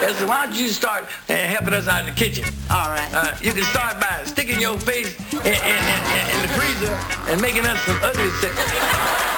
So why don't you start uh, helping us out in the kitchen? All right. Uh, you can start by sticking your face in, in, in, in the freezer and making us some ugly stuff.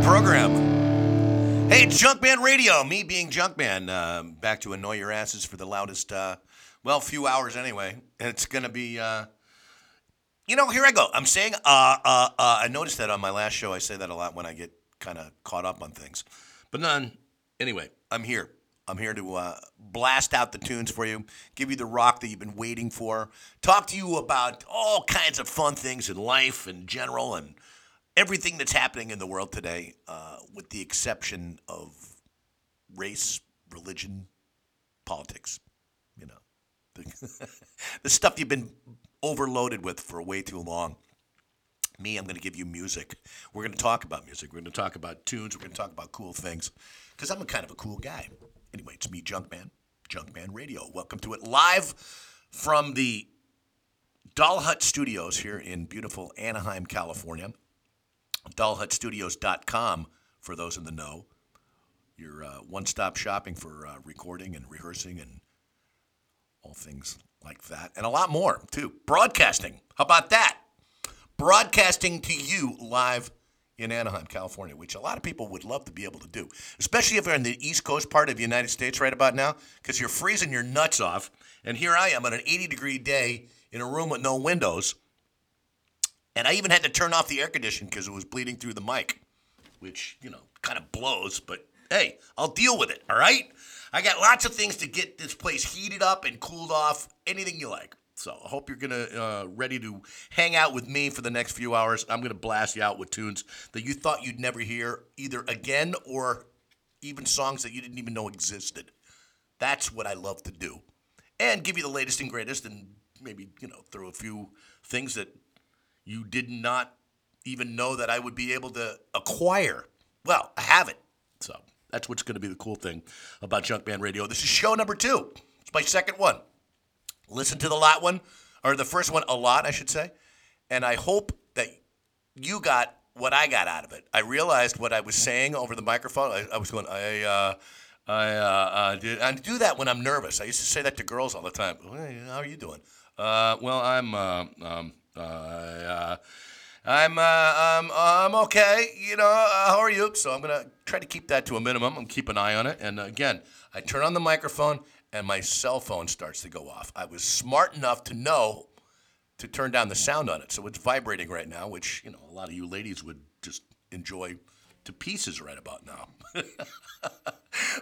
The program. Hey, Junkman Radio. Me being Junkman, uh, back to annoy your asses for the loudest, uh, well, few hours anyway. And it's gonna be, uh, you know, here I go. I'm saying, uh, uh, uh. I noticed that on my last show. I say that a lot when I get kind of caught up on things. But none. Anyway, I'm here. I'm here to uh, blast out the tunes for you, give you the rock that you've been waiting for, talk to you about all kinds of fun things in life in general and everything that's happening in the world today, uh, with the exception of race, religion, politics. You know, the, the stuff you've been overloaded with for way too long. Me, I'm going to give you music. We're going to talk about music. We're going to talk about tunes. We're going to talk about cool things because I'm a kind of a cool guy. Anyway, it's me, Junkman, Junkman Radio. Welcome to it live from the Doll Hut Studios here in beautiful Anaheim, California. DollHutStudios.com for those in the know. Your uh, one stop shopping for uh, recording and rehearsing and all things like that. And a lot more, too. Broadcasting. How about that? Broadcasting to you live in Anaheim, California, which a lot of people would love to be able to do, especially if you're in the East Coast part of the United States right about now, because you're freezing your nuts off. And here I am on an 80 degree day in a room with no windows. And I even had to turn off the air conditioning because it was bleeding through the mic, which, you know, kind of blows, but hey, I'll deal with it, all right? I got lots of things to get this place heated up and cooled off, anything you like. So I hope you're gonna uh, ready to hang out with me for the next few hours. I'm gonna blast you out with tunes that you thought you'd never hear either again or even songs that you didn't even know existed. That's what I love to do, and give you the latest and greatest, and maybe you know throw a few things that you did not even know that I would be able to acquire. Well, I have it. So that's what's going to be the cool thing about Junkman Radio. This is show number two. It's my second one. Listen to the lot one, or the first one a lot, I should say. And I hope that you got what I got out of it. I realized what I was saying over the microphone. I, I was going, I, uh, I, uh, uh, did, I do that when I'm nervous. I used to say that to girls all the time. How are you doing? Uh, well, I'm, uh, um, uh, I'm, uh, I'm, I'm okay. You know, uh, how are you? So I'm gonna try to keep that to a minimum. I'm keep an eye on it. And again, I turn on the microphone and my cell phone starts to go off. I was smart enough to know to turn down the sound on it, so it's vibrating right now, which you know a lot of you ladies would just enjoy to pieces right about now.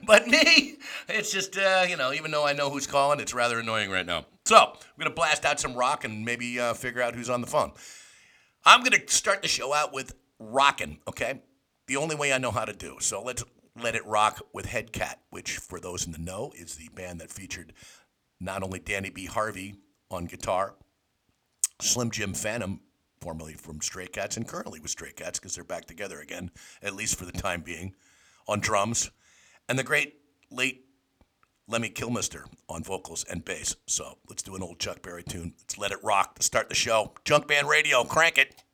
but me, it's just uh, you know, even though I know who's calling, it's rather annoying right now. So I'm gonna blast out some rock and maybe uh, figure out who's on the phone. I'm gonna start the show out with rockin'. Okay, the only way I know how to do. So let's let It Rock with Headcat, which, for those in the know, is the band that featured not only Danny B. Harvey on guitar, Slim Jim Phantom, formerly from Stray Cats and currently with Stray Cats because they're back together again, at least for the time being, on drums, and the great late Lemmy Kilmister on vocals and bass. So let's do an old Chuck Berry tune. Let's let it rock to start the show. Junkman Radio, crank it.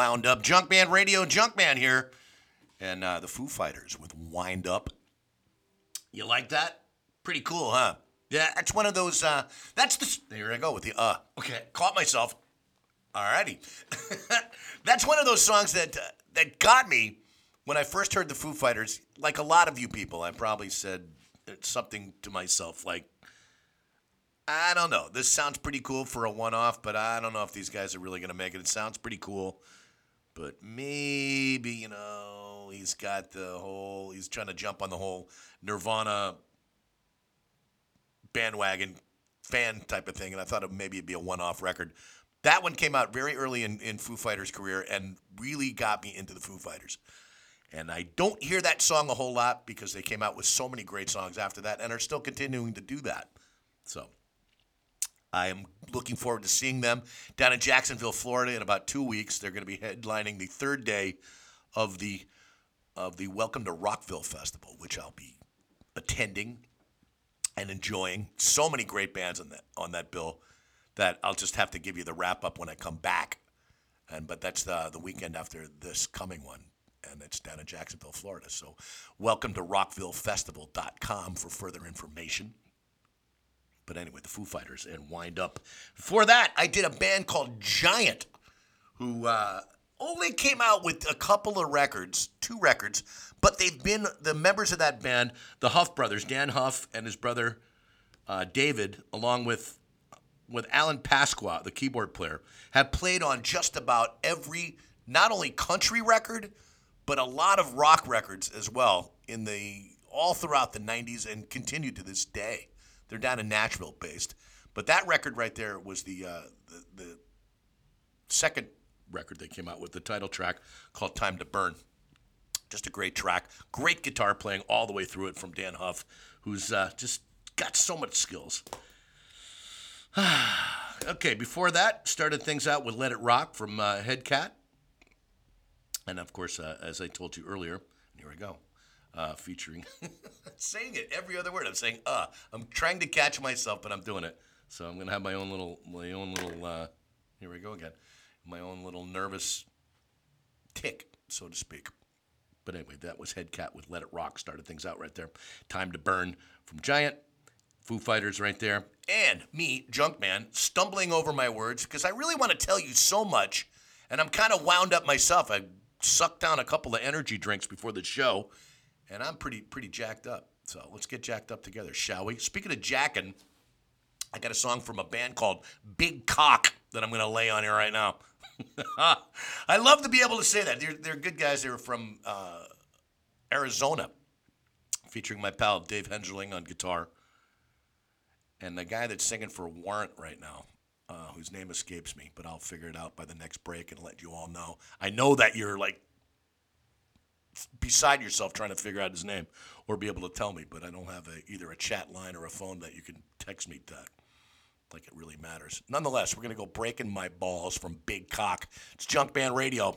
Wound up. Junkman Radio, Junkman here. And uh, the Foo Fighters with Wind Up. You like that? Pretty cool, huh? Yeah, that's one of those. Uh, that's the. There I go with the uh. Okay, caught myself. Alrighty. that's one of those songs that uh, that got me when I first heard the Foo Fighters. Like a lot of you people, I probably said something to myself like, I don't know. This sounds pretty cool for a one off, but I don't know if these guys are really going to make it. It sounds pretty cool, but maybe, you know, he's got the whole, he's trying to jump on the whole Nirvana bandwagon fan type of thing. And I thought it maybe it'd be a one off record. That one came out very early in, in Foo Fighters' career and really got me into the Foo Fighters. And I don't hear that song a whole lot because they came out with so many great songs after that and are still continuing to do that. So I am looking forward to seeing them down in Jacksonville, Florida in about two weeks. They're going to be headlining the third day of the of the Welcome to Rockville Festival, which I'll be attending and enjoying. So many great bands on that on that bill that I'll just have to give you the wrap up when I come back. And but that's the the weekend after this coming one, and it's down in Jacksonville, Florida. So, welcome to RockvilleFestival.com for further information. But anyway, the Foo Fighters and Wind Up. Before that, I did a band called Giant, who uh, only came out with a couple of records, two records, but they've been the members of that band, the Huff brothers, Dann Huff and his brother uh, David, along with with Alan Pasqua, the keyboard player, have played on just about every not only country record, but a lot of rock records as well in the all throughout the 90s and continue to this day. They're down in Nashville based. But that record right there was the, uh, the, the second record they came out with, the title track called Time to Burn. Just a great track. Great guitar playing all the way through it from Dann Huff, who's uh, just got so much skills. okay, before that, started things out with Let It Rock from uh, Headcat. And of course, uh, as I told you earlier, here we go, uh, featuring, saying it every other word. I'm saying, uh, I'm trying to catch myself, but I'm doing it. So I'm gonna have my own little, my own little, uh, here we go again, my own little nervous tick, so to speak. But anyway, that was Headcat with Let It Rock. Started things out right there. Time to Burn from Giant. Foo Fighters right there. And me, Junkman, stumbling over my words because I really want to tell you so much. And I'm kind of wound up myself. I sucked down a couple of energy drinks before the show. And I'm pretty, pretty jacked up. So let's get jacked up together, shall we? Speaking of jacking, I got a song from a band called Big Cock that I'm going to lay on here right now. I love to be able to say that. They're, they're good guys. They were from uh, Arizona, featuring my pal Dave Henzerling on guitar. And the guy that's singing for Warrant right now, uh, whose name escapes me, but I'll figure it out by the next break and let you all know. I know that you're like beside yourself trying to figure out his name or be able to tell me, but I don't have a, either a chat line or a phone that you can text me that like it really matters. Nonetheless, we're going to go breaking my balls from Big Cock. It's Junkman Radio.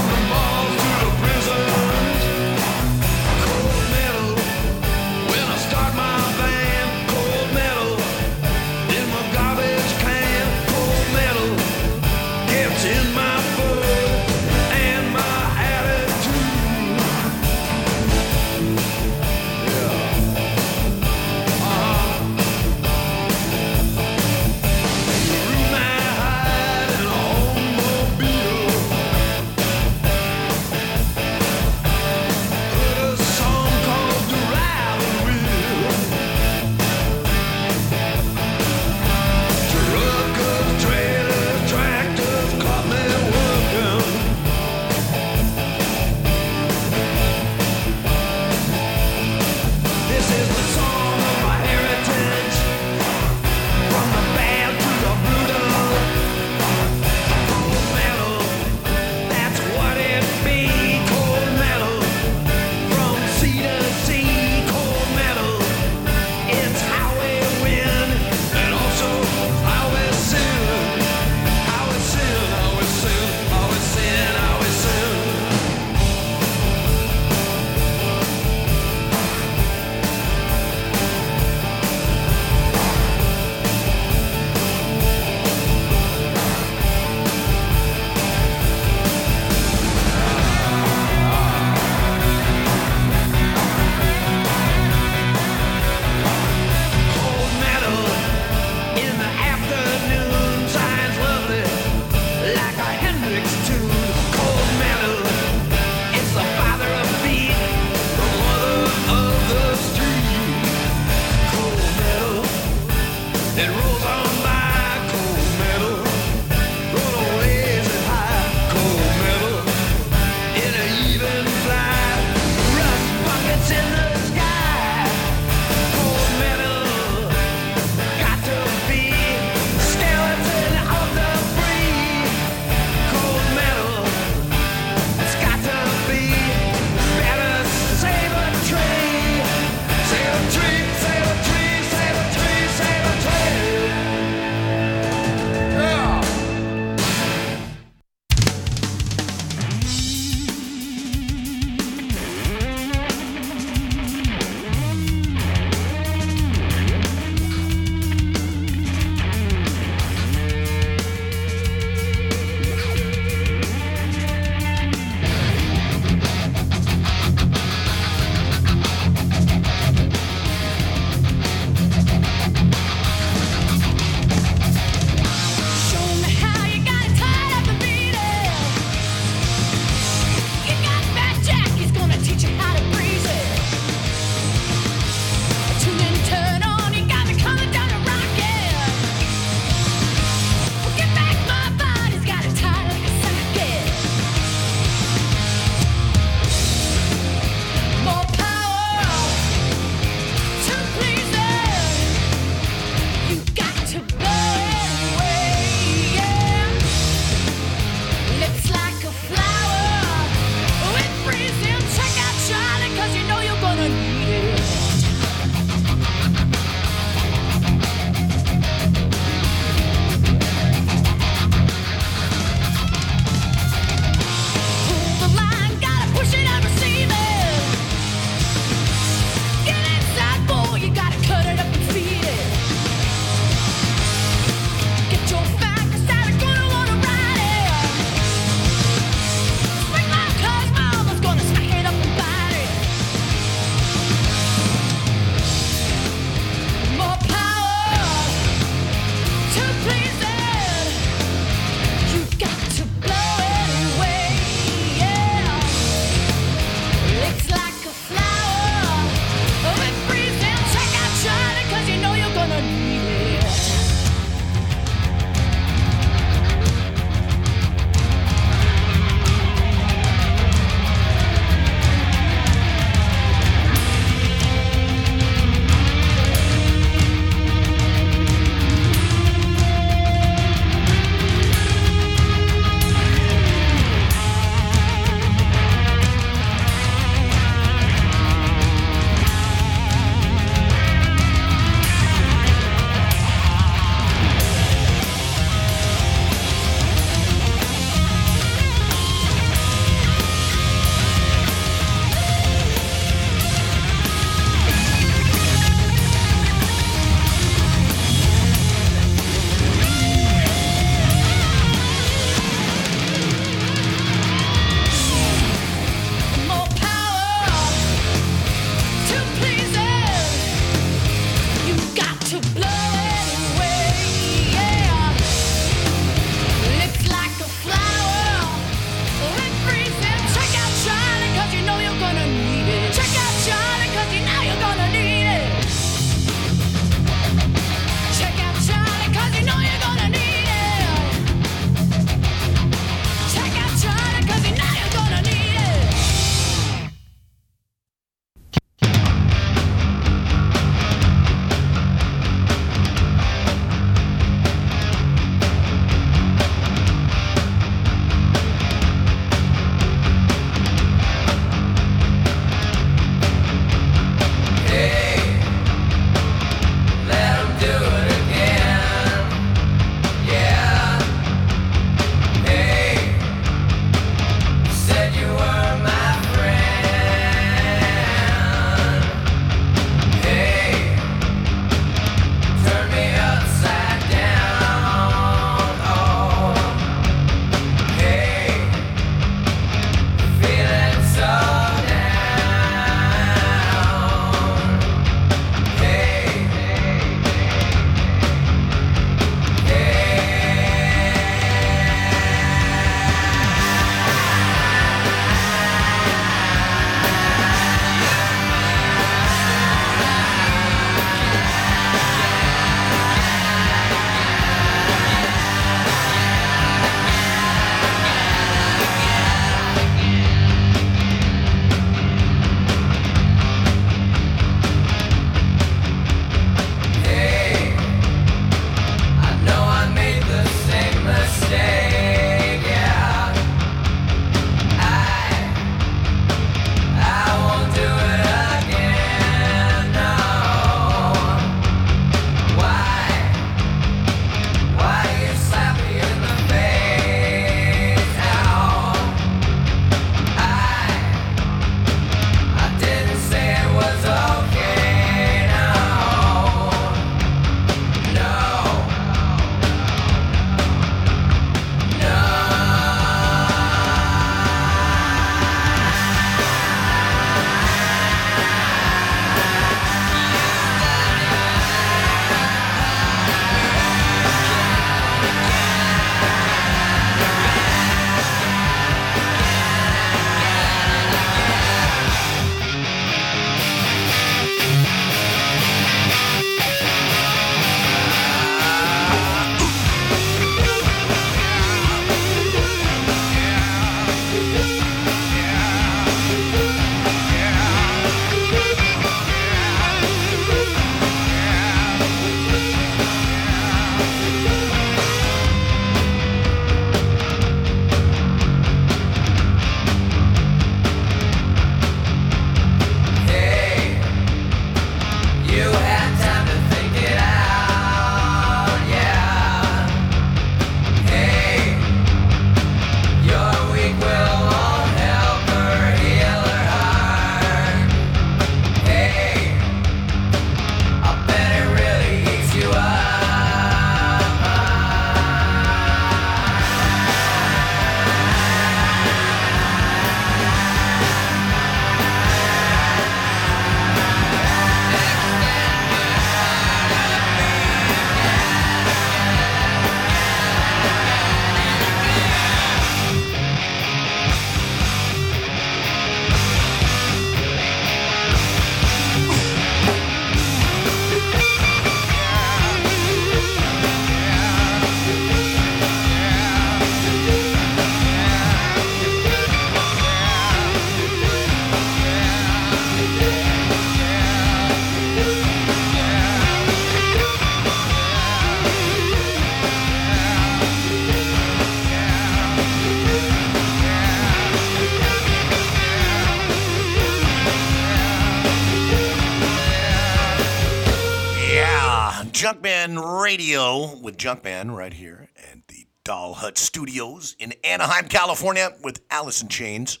Radio with Junkman right here at the Doll Hut Studios in Anaheim, California with in Chains,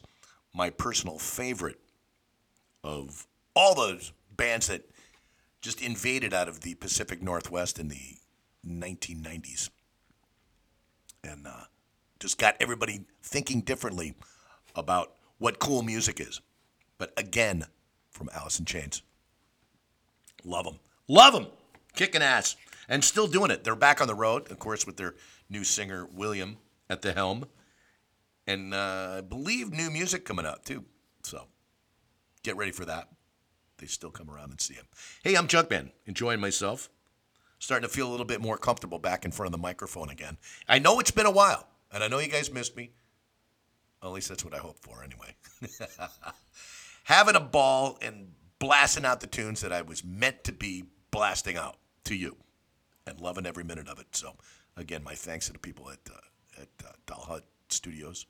my personal favorite of all those bands that just invaded out of the Pacific Northwest in the 1990s and uh, just got everybody thinking differently about what cool music is. But again, from in Chains. Love them. Love them. Kicking ass. And still doing it. They're back on the road, of course, with their new singer, William, at the helm. And uh, I believe new music coming out, too. So get ready for that. They still come around and see him. Hey, I'm Junkman, enjoying myself. Starting to feel a little bit more comfortable back in front of the microphone again. I know it's been a while, and I know you guys missed me. Well, at least that's what I hope for, anyway. Having a ball and blasting out the tunes that I was meant to be blasting out to you and loving every minute of it. So, again, my thanks to the people at, uh, at uh, Doll Hut Studios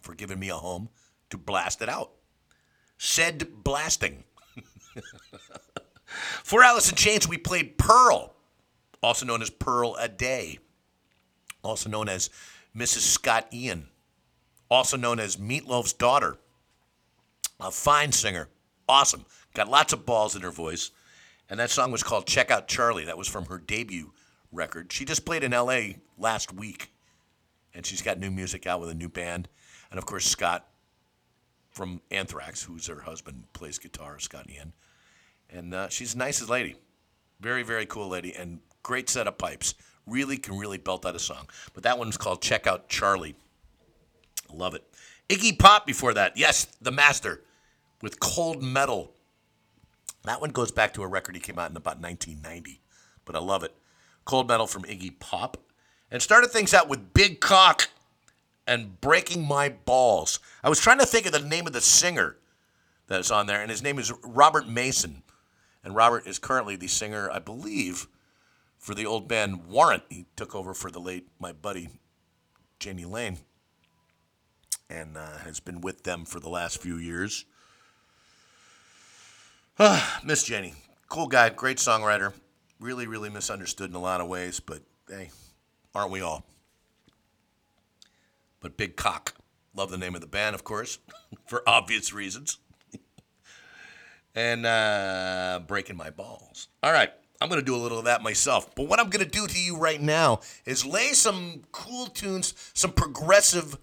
for giving me a home to blast it out. Said blasting. for Alice in Chains, we played Pearl, also known as Pearl Aday, also known as Mrs. Scott Ian, also known as Meatloaf's daughter, a fine singer, awesome, got lots of balls in her voice. And that song was called Check Out Charlie. That was from her debut record. She just played in LA last week, and she's got new music out with a new band. And of course, Scott from Anthrax, who's her husband, plays guitar, Scott Ian. And uh, she's the nicest lady. Very, very cool lady, and great set of pipes. Really can really belt out a song. But that one's called Check Out Charlie. Love it. Iggy Pop before that. Yes, the master with Cold Metal. That one goes back to a record he came out in about 1990, but I love it. Cold Metal from Iggy Pop. And started things out with Big Cock and Breaking My Balls. I was trying to think of the name of the singer that is on there, and his name is Robert Mason. And Robert is currently the singer, I believe, for the old band Warrant. He took over for the late, my buddy, Jani Lane, and uh, has been with them for the last few years. Miss Jenny, cool guy, great songwriter. Really, really misunderstood in a lot of ways, but hey, aren't we all? But Big Cock, love the name of the band, of course, for obvious reasons. and uh, breaking my balls. All right, I'm going to do a little of that myself. But what I'm going to do to you right now is lay some cool tunes, some progressive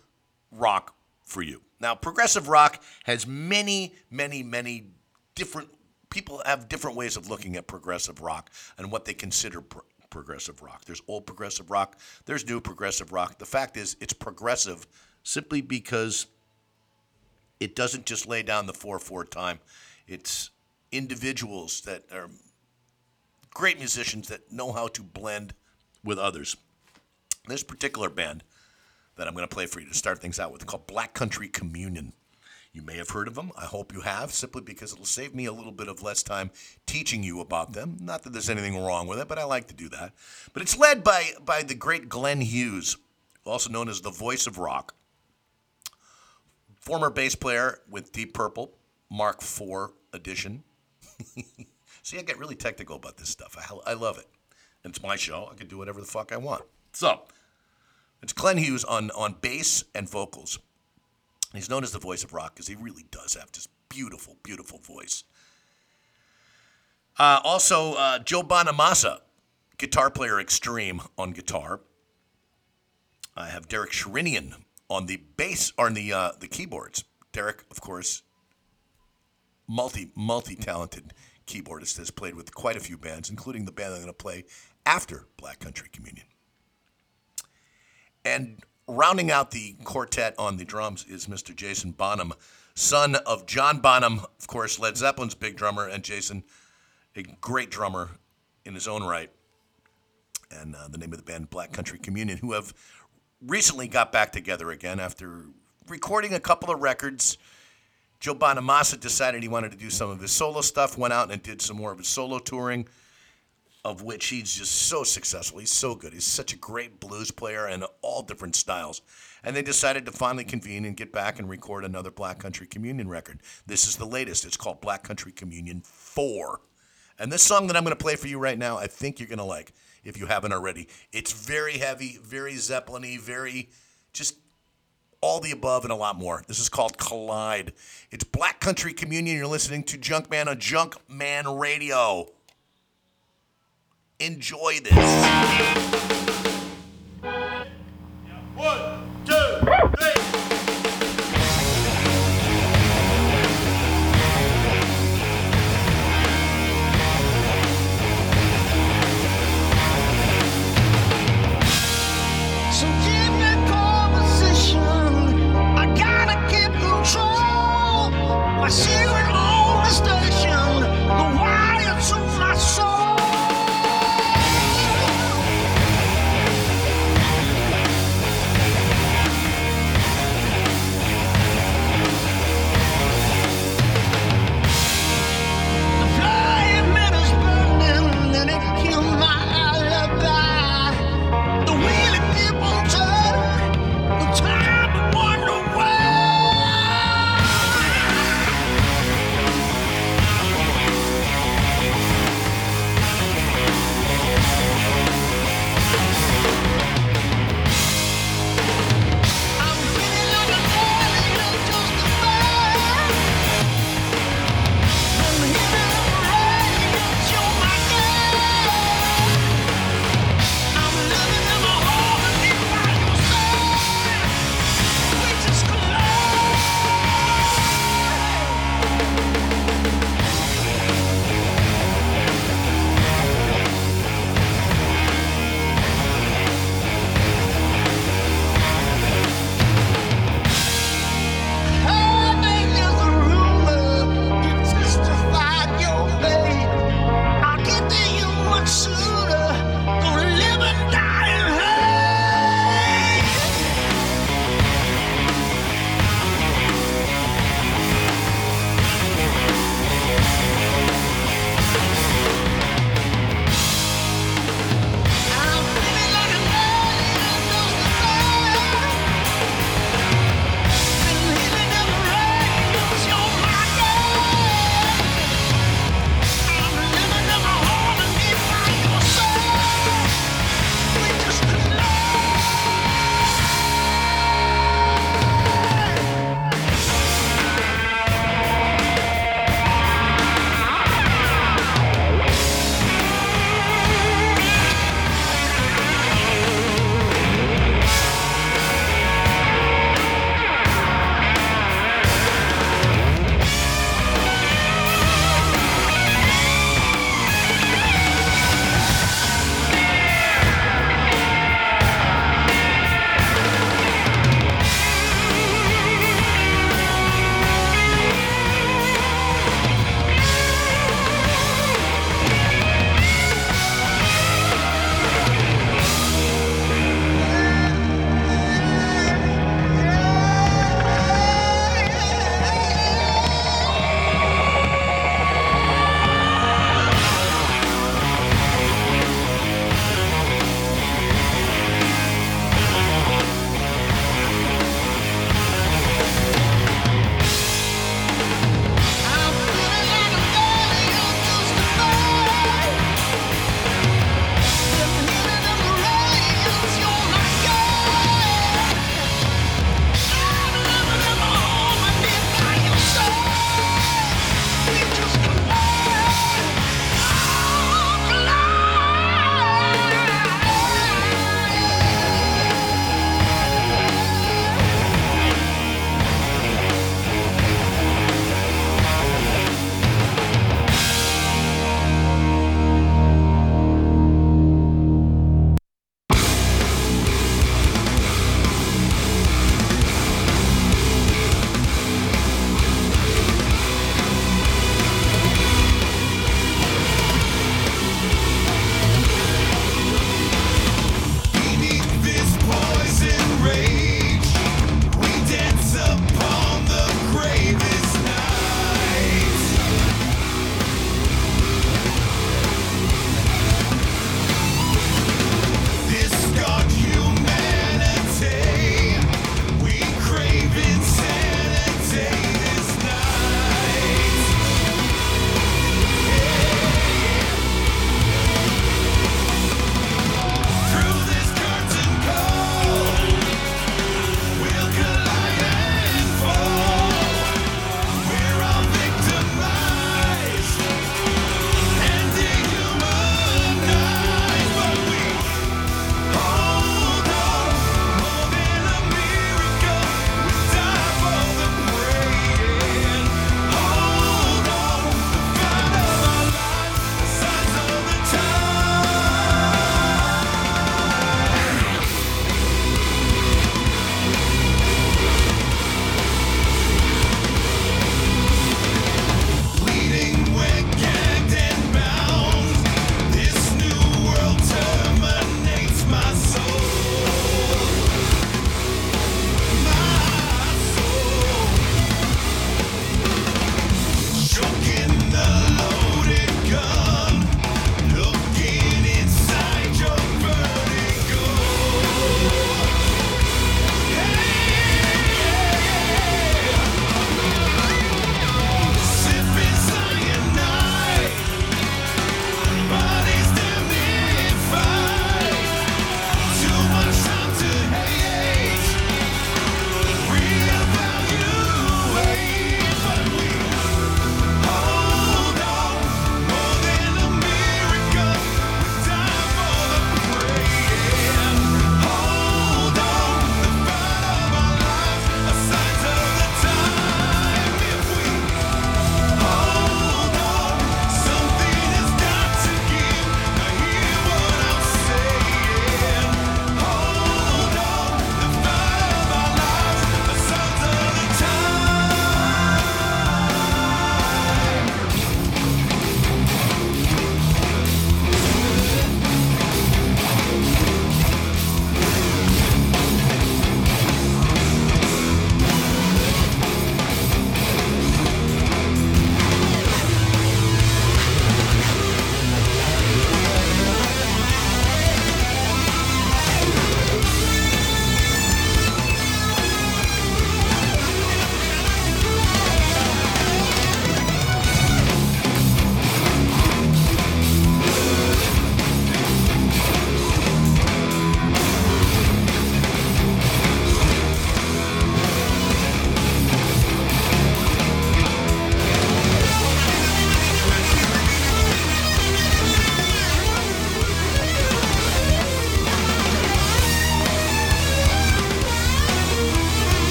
rock for you. Now, progressive rock has many, many, many different people have different ways of looking at progressive rock and what they consider pro- progressive rock. There's old progressive rock, there's new progressive rock. The fact is, it's progressive simply because it doesn't just lay down the 4 4 time. It's individuals that are great musicians that know how to blend with others. This particular band that I'm going to play for you to start things out with called Black Country Communion. You may have heard of them. I hope you have, simply because it'll save me a little bit of less time teaching you about them. Not that there's anything wrong with it, but I like to do that. But it's led by, by the great Glenn Hughes, also known as the voice of rock. Former bass player with Deep Purple, Mark IV edition. See, I get really technical about this stuff. I, I love it. And it's my show. I can do whatever the fuck I want. So, it's Glenn Hughes on, on bass and vocals. He's known as the voice of rock because he really does have this beautiful, beautiful voice. Uh, also, uh, Joe Bonamassa, guitar player extreme on guitar. I have Derek Sherinian on the bass, on the uh, the keyboards. Derek, of course, multi multi talented keyboardist, has played with quite a few bands, including the band I'm going to play after Black Country Communion. And rounding out the quartet on the drums is Mr. Jason Bonham, son of John Bonham, of course, Led Zeppelin's big drummer, and Jason, a great drummer in his own right. And uh, the name of the band, Black Country Communion, who have recently got back together again after recording a couple of records. Joe Bonamassa decided he wanted to do some of his solo stuff, went out and did some more of his solo touring of which he's just so successful. He's so good. He's such a great blues player and all different styles. And they decided to finally convene and get back and record another Black Country Communion record. This is the latest. It's called Black Country Communion 4. And this song that I'm going to play for you right now, I think you're going to like if you haven't already. It's very heavy, very Zeppelin-y, very just all the above and a lot more. This is called Collide. It's Black Country Communion. You're listening to Junkman on Junkman Radio. Enjoy this. One, two, three. So give me conversation. I gotta keep control. My secret on the station, the wire to my soul.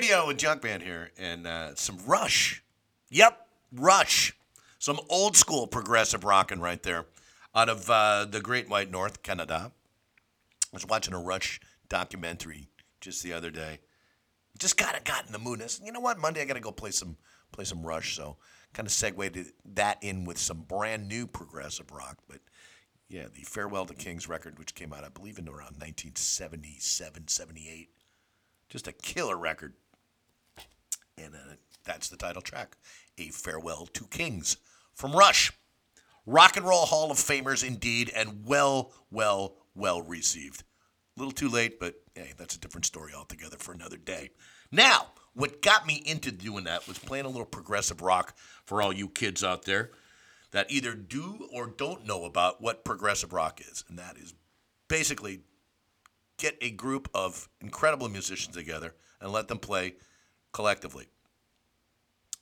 Radio with Junkman here, and uh, some Rush. Yep, Rush. Some old school progressive rocking right there out of uh, the Great White North, Canada. I was watching a Rush documentary just the other day. Just kind of got in the mood. Said, you know what? Monday I got to go play some play some Rush. So kind of segued that in with some brand new progressive rock. But yeah, the Farewell to Kings record, which came out, I believe, in around 1977, 78. Just a killer record. And uh, that's the title track A Farewell to Kings from Rush. Rock and Roll Hall of Famers, indeed, and well, well, well received. A little too late, but hey, that's a different story altogether for another day. Now, what got me into doing that was playing a little progressive rock for all you kids out there that either do or don't know about what progressive rock is. And that is basically get a group of incredible musicians together and let them play collectively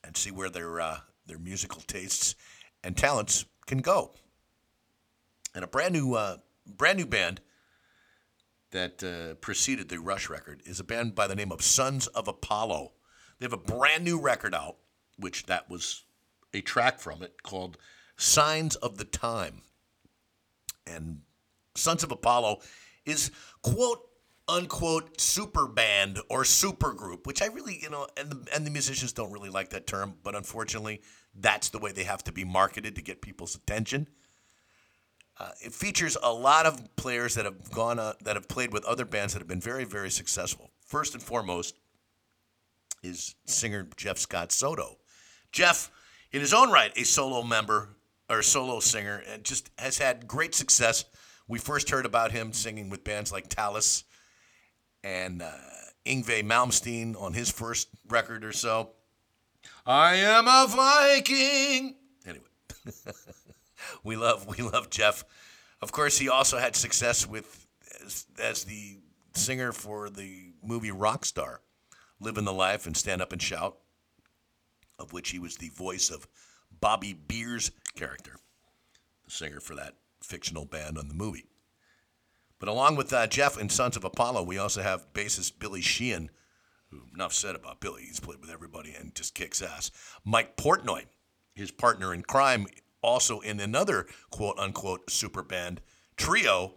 and see where their, uh, their musical tastes and talents can go. And a brand new, uh, brand new band that uh, preceded the Rush record is a band by the name of Sons of Apollo. They have a brand new record out, which that was a track from it called Signs of the Time. And Sons of Apollo is quote unquote super band or super group, which I really, you know, and the, and the musicians don't really like that term, but unfortunately, that's the way they have to be marketed to get people's attention. Uh, it features a lot of players that have gone uh, that have played with other bands that have been very very successful. First and foremost is singer Jeff Scott Soto. Jeff, in his own right, a solo member or solo singer, and just has had great success. We first heard about him singing with bands like Talus and uh, Yngwie Malmsteen on his first record or so. I am a Viking. Anyway, we love we love Jeff Of course, he also had success with as, as the singer for the movie Rockstar, Living the Life and Stand Up and Shout, of which he was the voice of Bobby Beer's character, the singer for that fictional band on the movie. But along with uh, Jeff and Sons of Apollo, we also have bassist Billy Sheehan, who enough said about Billy. He's played with everybody and just kicks ass. Mike Portnoy, his partner in crime, also in another quote unquote super band trio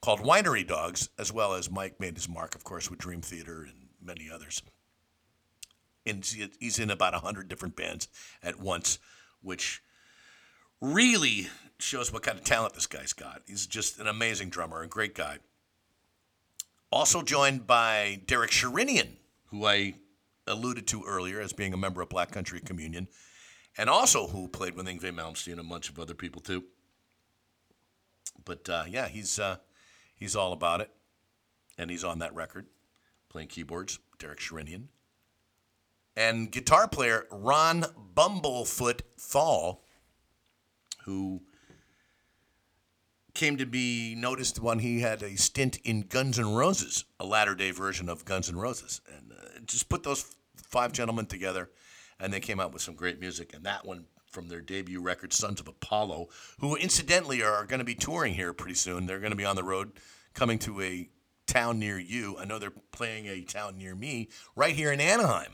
called Winery Dogs, as well as Mike made his mark, of course, with Dream Theater and many others. And he's in about 100 different bands at once, which really shows what kind of talent this guy's got. He's just an amazing drummer, a great guy. Also joined by Derek Sherinian, who I alluded to earlier as being a member of Black Country Communion, and also who played with Yngwie Malmsteen and a bunch of other people too. But uh, yeah, he's uh, he's all about it, and he's on that record, playing keyboards. Derek Sherinian, and guitar player Ron Bumblefoot Thal, who came to be noticed when he had a stint in Guns N' Roses, a latter day version of Guns N' Roses. And uh, just put those five gentlemen together, and they came out with some great music. And that one from their debut record, Sons of Apollo, who incidentally are going to be touring here pretty soon. They're going to be on the road coming to a town near you. I know they're playing a town near me right here in Anaheim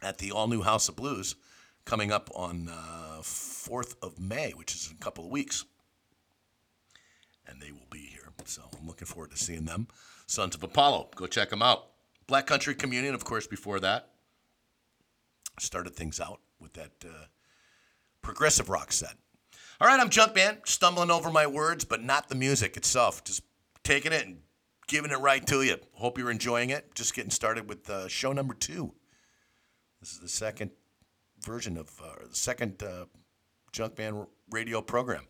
at the all new House of Blues coming up on uh, 4th of May, which is in a couple of weeks. And they will be here. So I'm looking forward to seeing them. Sons of Apollo, go check them out. Black Country Communion, of course, before that. Started things out with that uh, progressive rock set. All right, I'm Junkman, stumbling over my words, but not the music itself. Just taking it and giving it right to you. Hope you're enjoying it. Just getting started with uh, show number two. This is the second version of uh, the second uh, Junkman radio program.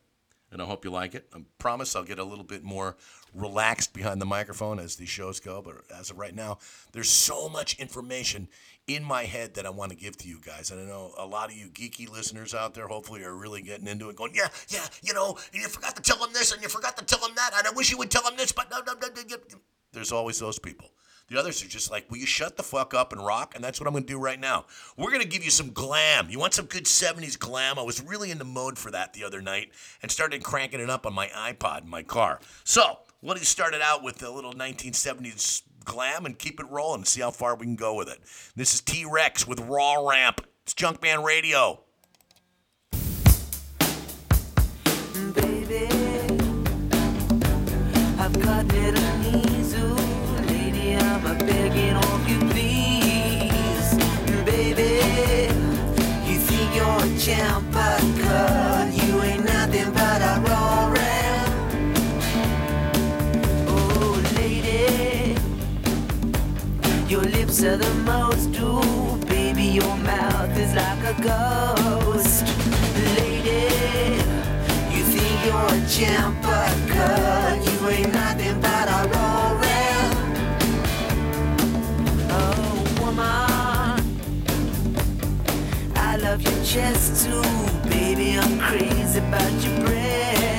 And I hope you like it. I promise I'll get a little bit more relaxed behind the microphone as these shows go. But as of right now, there's so much information in my head that I want to give to you guys. And I know a lot of you geeky listeners out there hopefully are really getting into it, going, yeah, yeah, you know, you forgot to tell them this and you forgot to tell them that. And I wish you would tell them this, but no, no, no, no. There's always those people. The others are just like, will you shut the fuck up and rock? And that's what I'm going to do right now. We're going to give you some glam. You want some good 70s glam? I was really in the mode for that the other night and started cranking it up on my iPod in my car. So, let us start it out with a little 1970s glam and keep it rolling and see how far we can go with it. This is T Rex with Raw Ramp. It's Junkman Radio. baby. Champ, God, you ain't nothing but a ram. Oh, lady, your lips are the most, ooh, baby, your mouth is like a ghost. Lady, you think you're a God, you ain't nothing Love your chest too, baby. I'm crazy about your breasts.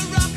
I'll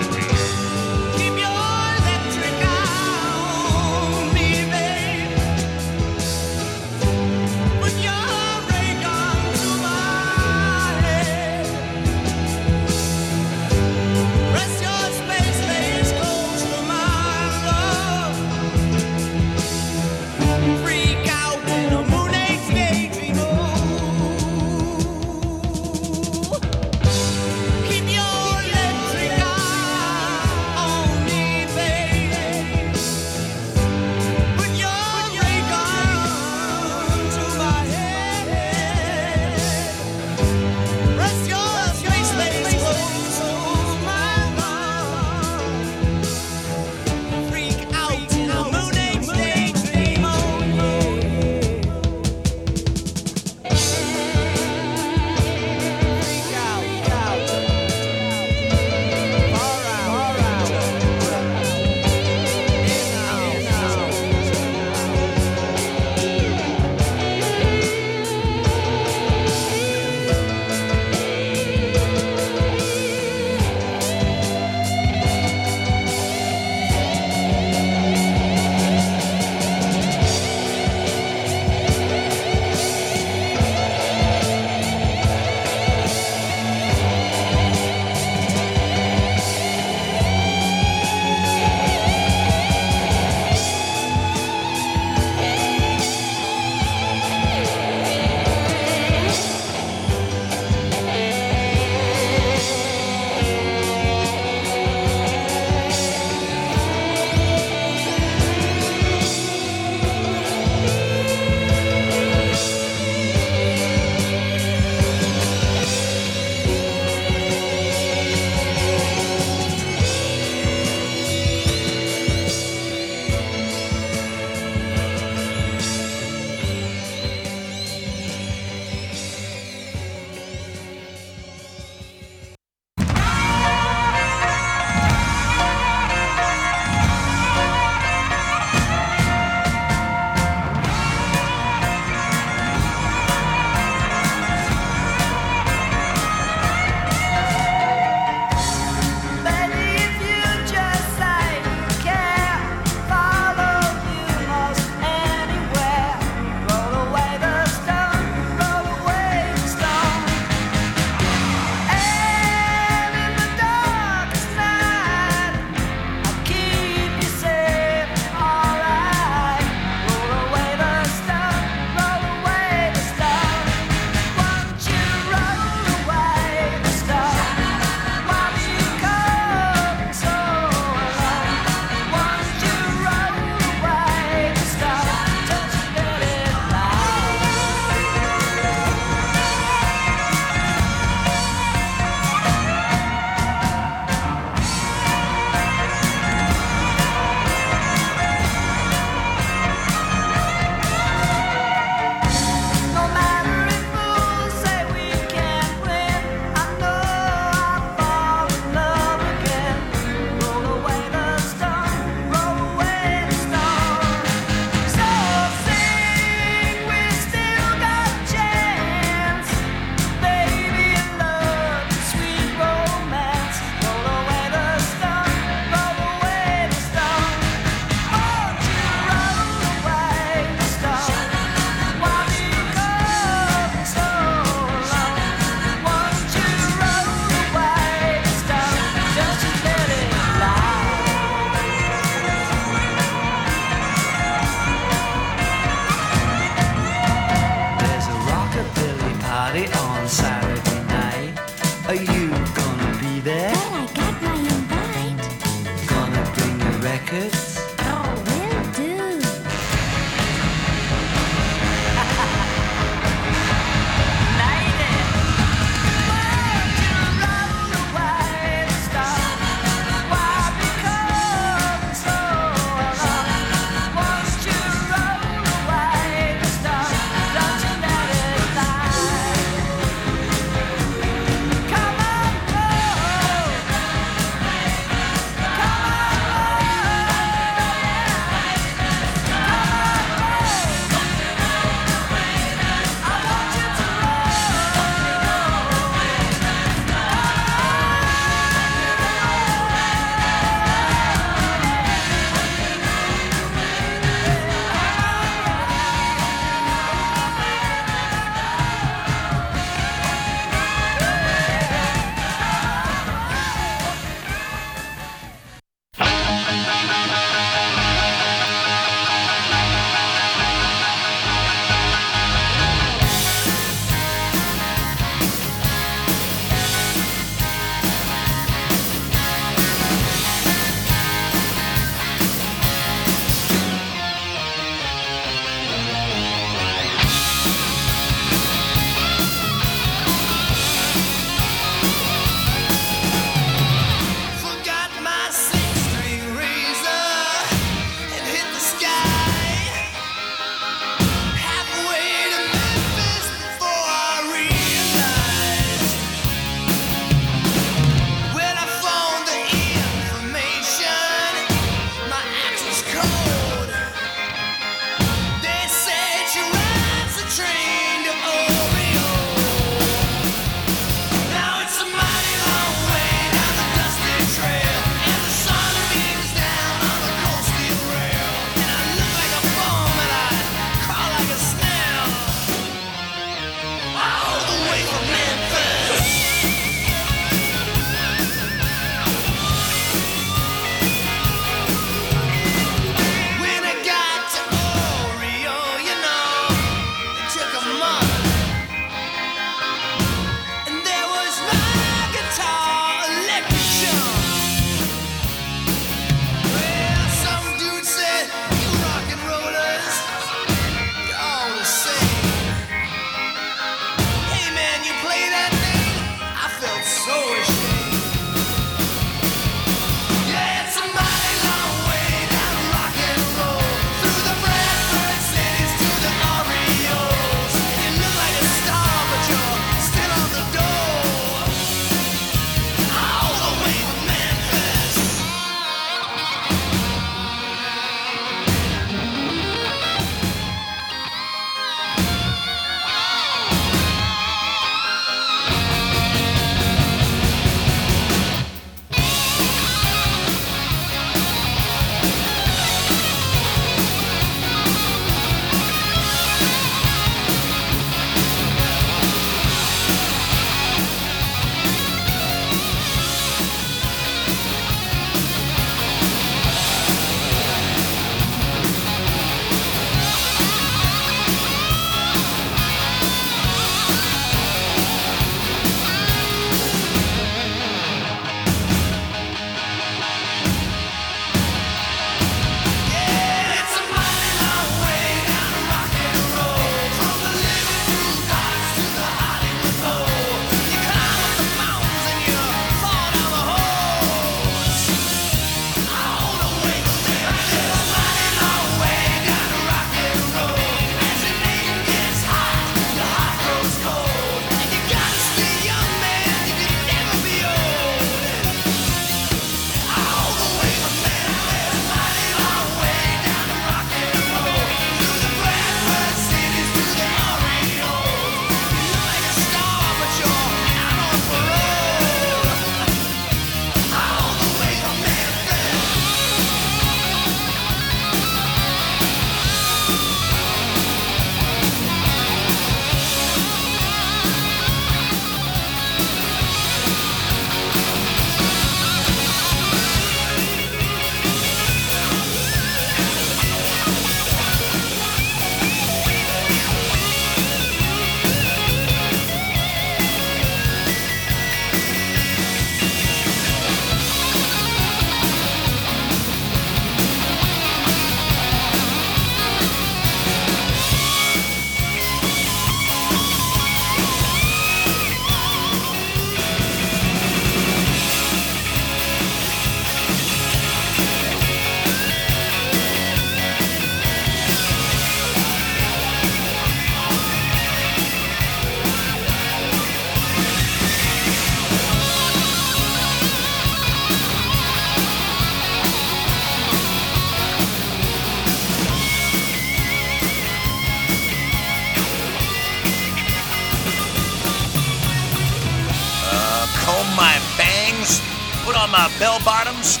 bottoms,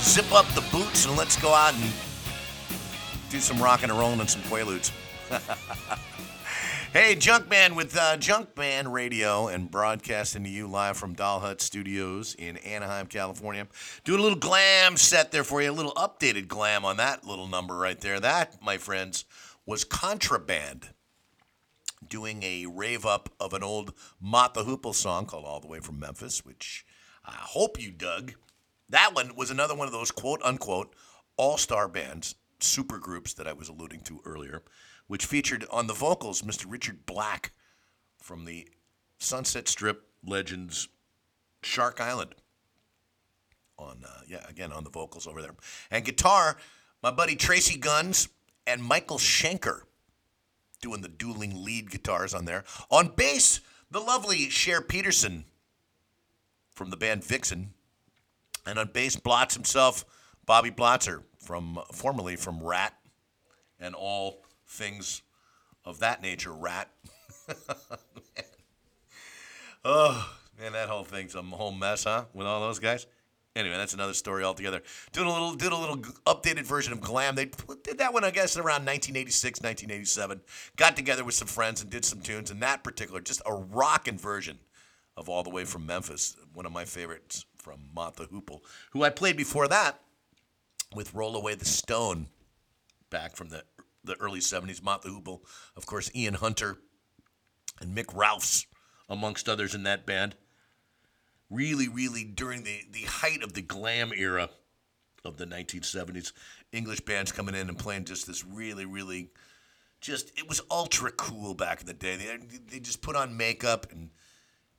zip up the boots, and let's go out and do some rocking and rolling and some quaaludes. hey, Junkman with uh, Junkman Radio and broadcasting to you live from Doll Hut Studios in Anaheim, California. Doing a little glam set there for you, a little updated glam on that little number right there. That, my friends, was Contraband doing a rave up of an old Mott the Hoople song called All the Way from Memphis, which I hope you dug. That one was another one of those quote unquote all star bands, super groups that I was alluding to earlier, which featured on the vocals Mr. Richard Black from the Sunset Strip Legends Shark Island. On, uh, yeah, again, on the vocals over there. And guitar, my buddy Tracii Guns and Michael Schenker doing the dueling lead guitars on there. On bass, the lovely Share Pedersen from the band Vixen. And on bass, Blotz himself, Bobby Blotzer, from formerly from Ratt and all things of that nature, Ratt. man. oh, man, that whole thing's a whole mess, huh? With all those guys. Anyway, that's another story altogether. Did a little, did a little updated version of Glam. They did that one, I guess, around 1986, 1987. Got together with some friends and did some tunes. And that particular, just a rockin' version of All the Way from Memphis, one of my favorites from the Hoople, who I played before that with Roll Away the Stone back from the the early 70s. Mott the Hoople, of course, Ian Hunter and Mick Ralphs, amongst others in that band really, really during the, the height of the glam era of the 1970s. English bands coming in and playing just this really, really, just, it was ultra cool back in the day. They, they just put on makeup and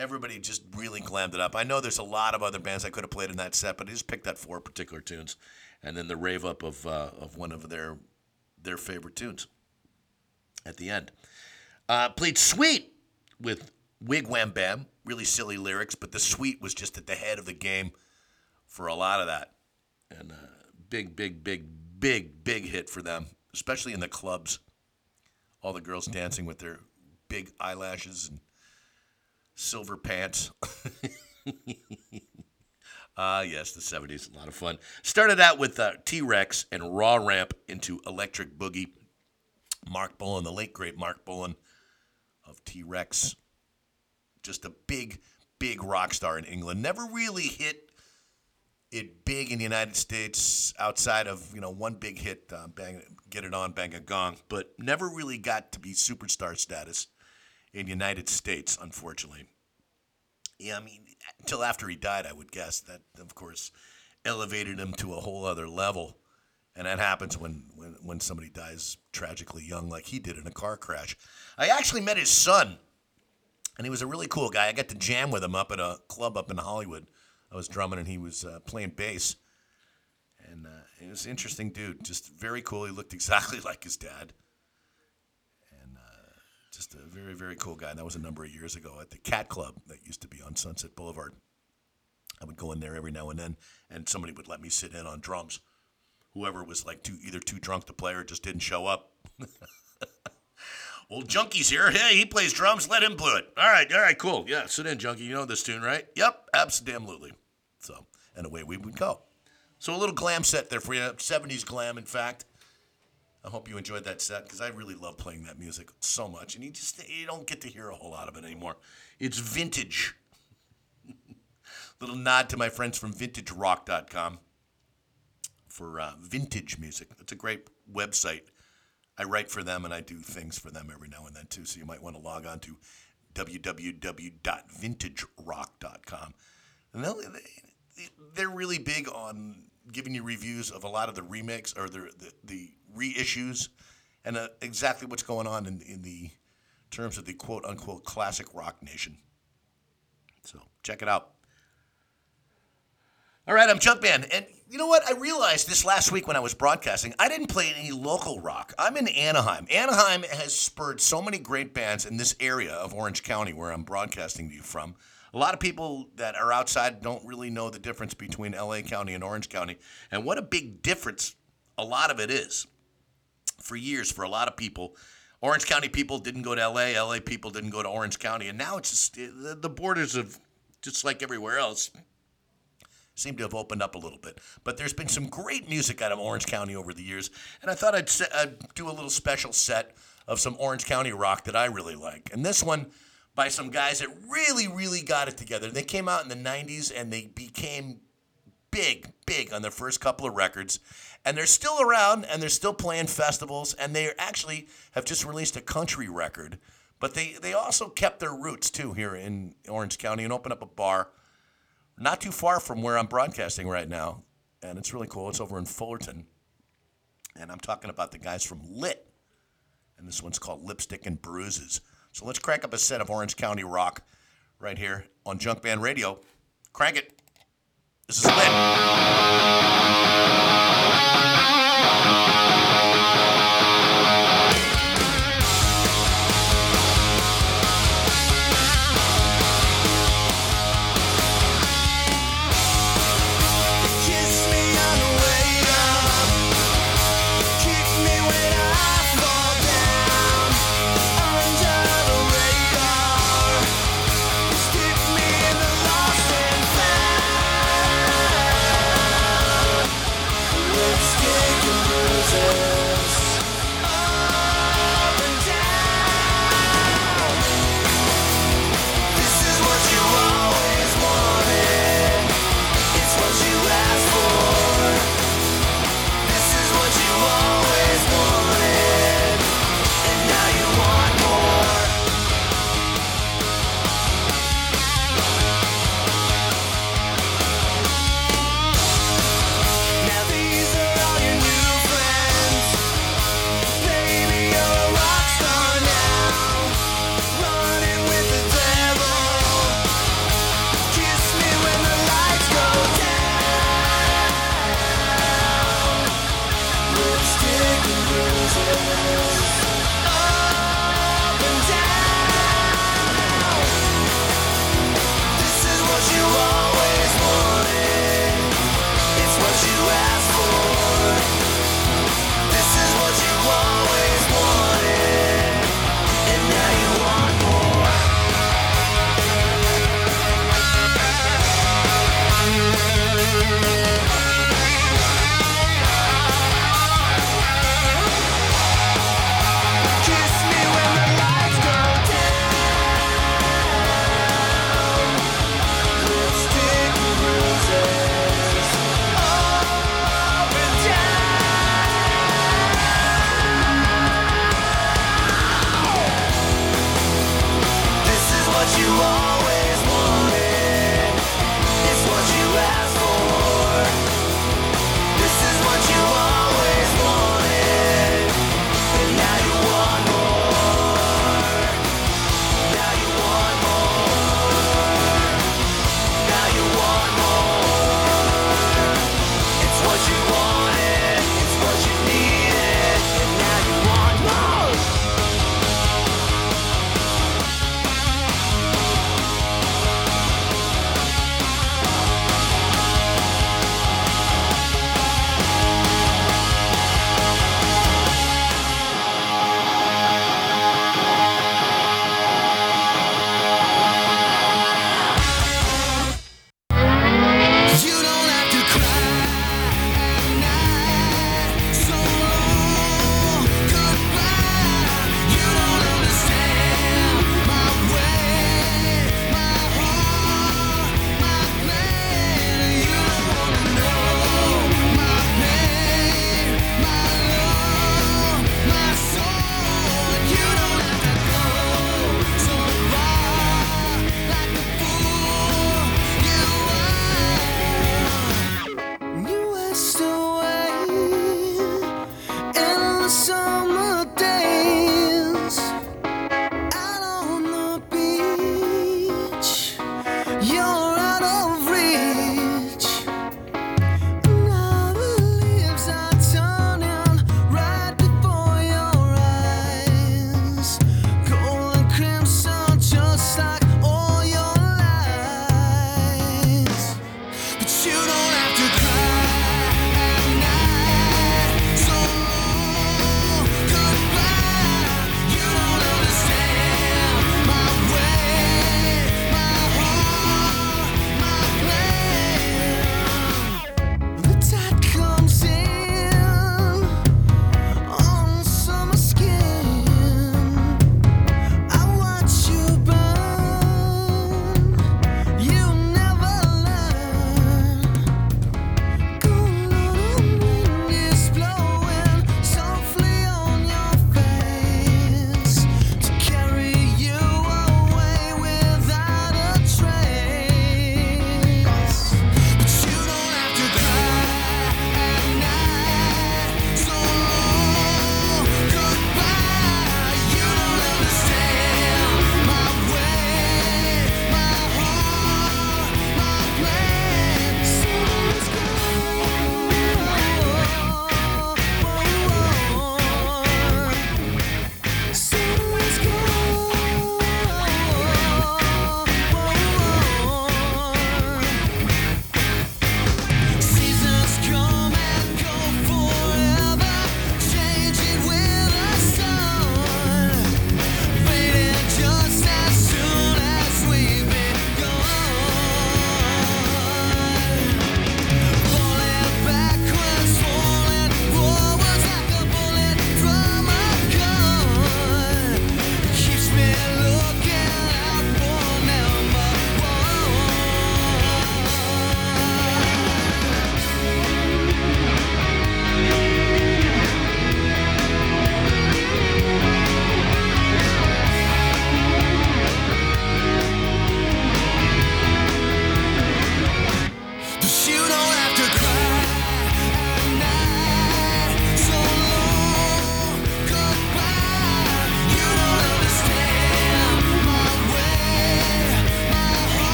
everybody just really glammed it up. I know there's a lot of other bands I could have played in that set, but I just picked that four particular tunes and then the rave up of, uh, of one of their, their favorite tunes at the end. Uh, played Sweet with Wigwam Bam, really silly lyrics, but the Sweet was just at the head of the game for a lot of that. And uh, big, big, big, big, big hit for them, especially in the clubs. All the girls dancing with their big eyelashes and silver pants. Ah, yes, the 70s, a lot of fun. Started out with uh, T Rex and Raw Ramp into Electric Boogie. Marc Bolan, the late great Marc Bolan of T Rex, just a big, big rock star in England. Never really hit it big in the United States outside of you know one big hit, uh, bang, get it on, bang a gong, but never really got to be superstar status in the United States, unfortunately. Yeah, I mean, until after he died, I would guess that, of course, elevated him to a whole other level. And that happens when, when, when somebody dies tragically young, like he did in a car crash. I actually met his son, and he was a really cool guy. I got to jam with him up at a club up in Hollywood. I was drumming, and he was uh, playing bass. And uh, he was an interesting dude, just very cool. He looked exactly like his dad. Just a very, very cool guy. And that was a number of years ago at the Cat Club that used to be on Sunset Boulevard. I would go in there every now and then, and somebody would let me sit in on drums. Whoever was like too either too drunk to play or just didn't show up. Old Junkie's here. Hey, he plays drums. Let him do it. All right, all right, cool. Yeah, sit in, Junkie. You know this tune, right? Yep, absolutely. So, and away we would go. So a little glam set there for you. 70s glam, in fact. I hope you enjoyed that set because I really love playing that music so much, and you just you don't get to hear a whole lot of it anymore. It's vintage. Little nod to my friends from VintageRock.com for uh, vintage music. It's a great website. I write for them and I do things for them every now and then too. So you might want to log on to www.vintagerock.com. And they, they're really big on giving you reviews of a lot of the remakes or the the, the reissues and uh, exactly what's going on in, in the terms of the quote unquote classic rock nation. So check it out. All right, I'm Junkman. And you know what? I realized this last week when I was broadcasting, I didn't play any local rock. I'm in Anaheim. Anaheim has spurred so many great bands in this area of Orange County where I'm broadcasting to you from. A lot of people that are outside don't really know the difference between LA County and Orange County. And what a big difference a lot of it is. For years, for a lot of people, Orange County people didn't go to LA, LA people didn't go to Orange County. And now it's just eh, the the borders of just like everywhere else, seem to have opened up a little bit. But there's been some great music out of Orange County over the years, and I thought I'd, se- I'd do a little special set of some Orange County rock that I really like. And this one by some guys that really, really got it together. They came out in the 90s and they became big, big on their first couple of records. And they're still around and they're still playing festivals. And they actually have just released a country record. But they, they also kept their roots too here in Orange County and opened up a bar not too far from where I'm broadcasting right now. And it's really cool. It's over in Fullerton. And I'm talking about the guys from Lit. And this one's called Lipstick and Bruises. So let's crank up a set of Orange County rock right here on Junkman Radio. Crank it. This is Lit. Kiss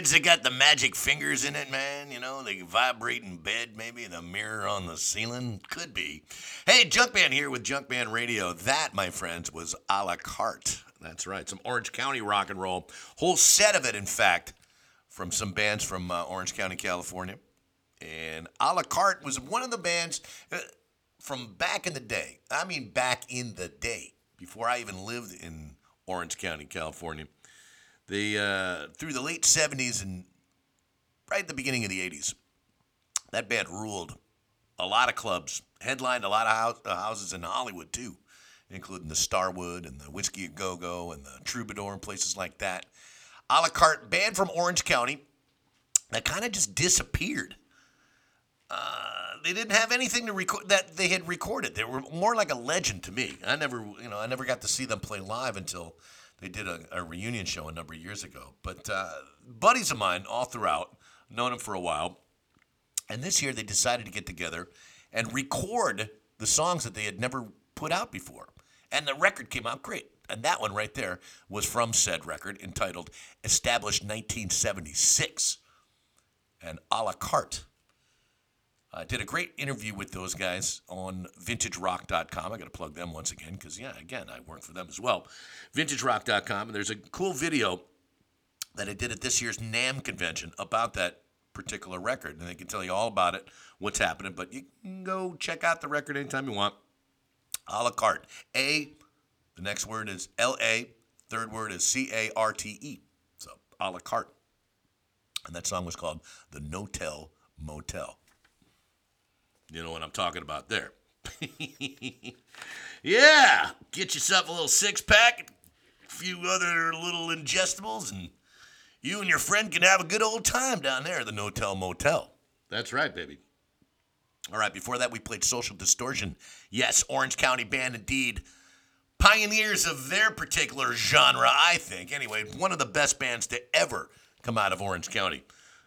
beds that got the magic fingers in it, man? You know, they vibrate in bed, maybe the mirror on the ceiling? Could be. Hey, Junkman here with Junkman Radio. That, my friends, was a la carte. That's right, some Orange County rock and roll. Whole set of it, in fact, from some bands from uh, Orange County, California. And a la carte was one of the bands uh, from back in the day. I mean, back in the day, before I even lived in Orange County, California. They uh, through the late '70s and right at the beginning of the '80s, that band ruled a lot of clubs, headlined a lot of house, uh, houses in Hollywood too, including the Starwood and the Whiskey a Go Go and the Troubadour and places like that. A la carte band from Orange County that kind of just disappeared. Uh, they didn't have anything to record that they had recorded. They were more like a legend to me. I never, you know, I never got to see them play live until they did a, a reunion show a number of years ago. But uh, buddies of mine all throughout, known them for a while, and this year they decided to get together and record the songs that they had never put out before. And the record came out great. And that one right there was from said record entitled Established 1976 and a la carte. I did a great interview with those guys on vintagerock.com. I got to plug them once again because, yeah, again, I work for them as well. Vintagerock.com. And there's a cool video that I did at this year's NAMM convention about that particular record. And they can tell you all about it, what's happening. But you can go check out the record anytime you want. A la carte. A, the next word is L A, third word is C A R T E. So, a la carte. And that song was called The No Tell Motel. You know what I'm talking about there. yeah, get yourself a little six pack, a few other little ingestibles, and you and your friend can have a good old time down there at the No-Tell Motel. That's right, baby. All right, before that, we played Social Distortion. Yes, Orange County band indeed. Pioneers of their particular genre, I think. Anyway, one of the best bands to ever come out of Orange County.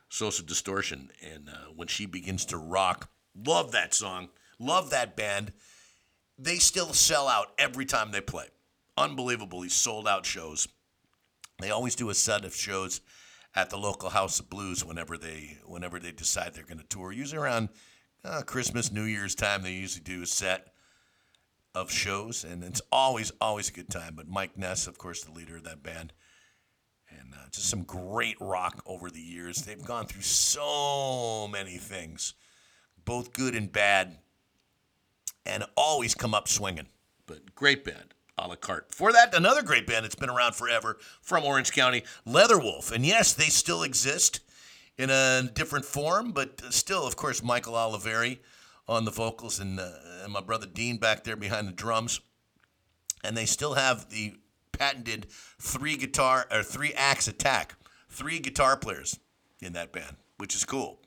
Social Distortion. And uh, when she begins to rock, love that song, love that band. They still sell out every time they play. Unbelievably sold out shows. They always do a set of shows at the local House of Blues whenever they whenever they decide they're going to tour. Usually around uh, Christmas, New Year's time, they usually do a set of shows, and it's always always a good time. But Mike Ness, of course, the leader of that band, and uh, just some great rock over the years. They've gone through so many things, both good and bad, and always come up swinging. But great band, a la carte. For that, another great band that's been around forever from Orange County, Leatherwolf. And yes, they still exist in a different form, but still, of course, Michael Olivieri on the vocals and, uh, and my brother Dean back there behind the drums. And they still have the patented three guitar or three axe attack, three guitar players in that band, which is cool.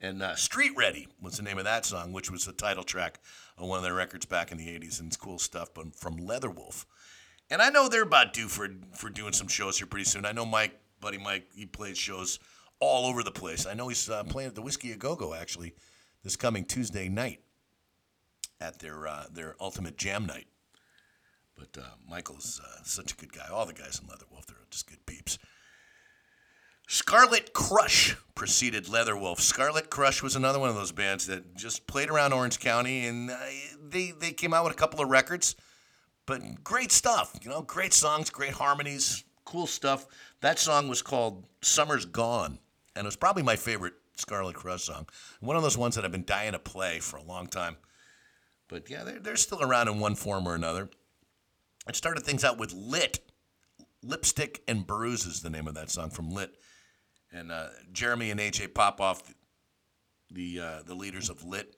And uh, Street Ready was the name of that song, which was the title track on one of their records back in the 80s. And it's cool stuff but from Leatherwolf. And I know they're about due for, for doing some shows here pretty soon. I know Mike, buddy Mike, he plays shows all over the place. I know he's uh, playing at the Whiskey A Go Go actually this coming Tuesday night at their, uh, their Ultimate Jam Night. But uh, Michael's uh, such a good guy. All the guys in Leatherwolf, they're just good peeps. Scarlet Crush preceded Leatherwolf. Scarlet Crush was another one of those bands that just played around Orange County, and uh, they they came out with a couple of records, but great stuff. You know, great songs, great harmonies, cool stuff. That song was called "Summer's Gone," and it was probably my favorite Scarlet Crush song. One of those ones that I've been dying to play for a long time. But yeah, they're, they're still around in one form or another. It started things out with Lit. Lipstick and Bruises, is the name of that song from Lit. And uh, Jeremy and AJ Popoff, the, uh, the leaders of Lit,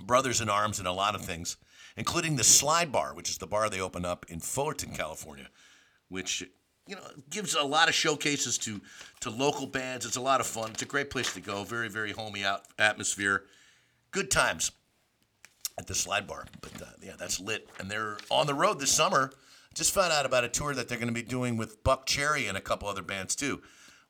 brothers in arms in a lot of things, including the Slide Bar, which is the bar they open up in Fullerton, California, which you know gives a lot of showcases to to local bands. It's a lot of fun. It's a great place to go. Very very homey out atmosphere. Good times at the Slide Bar. But uh, yeah, that's lit. And they're on the road this summer. Just found out about a tour that they're going to be doing with Buckcherry and a couple other bands too,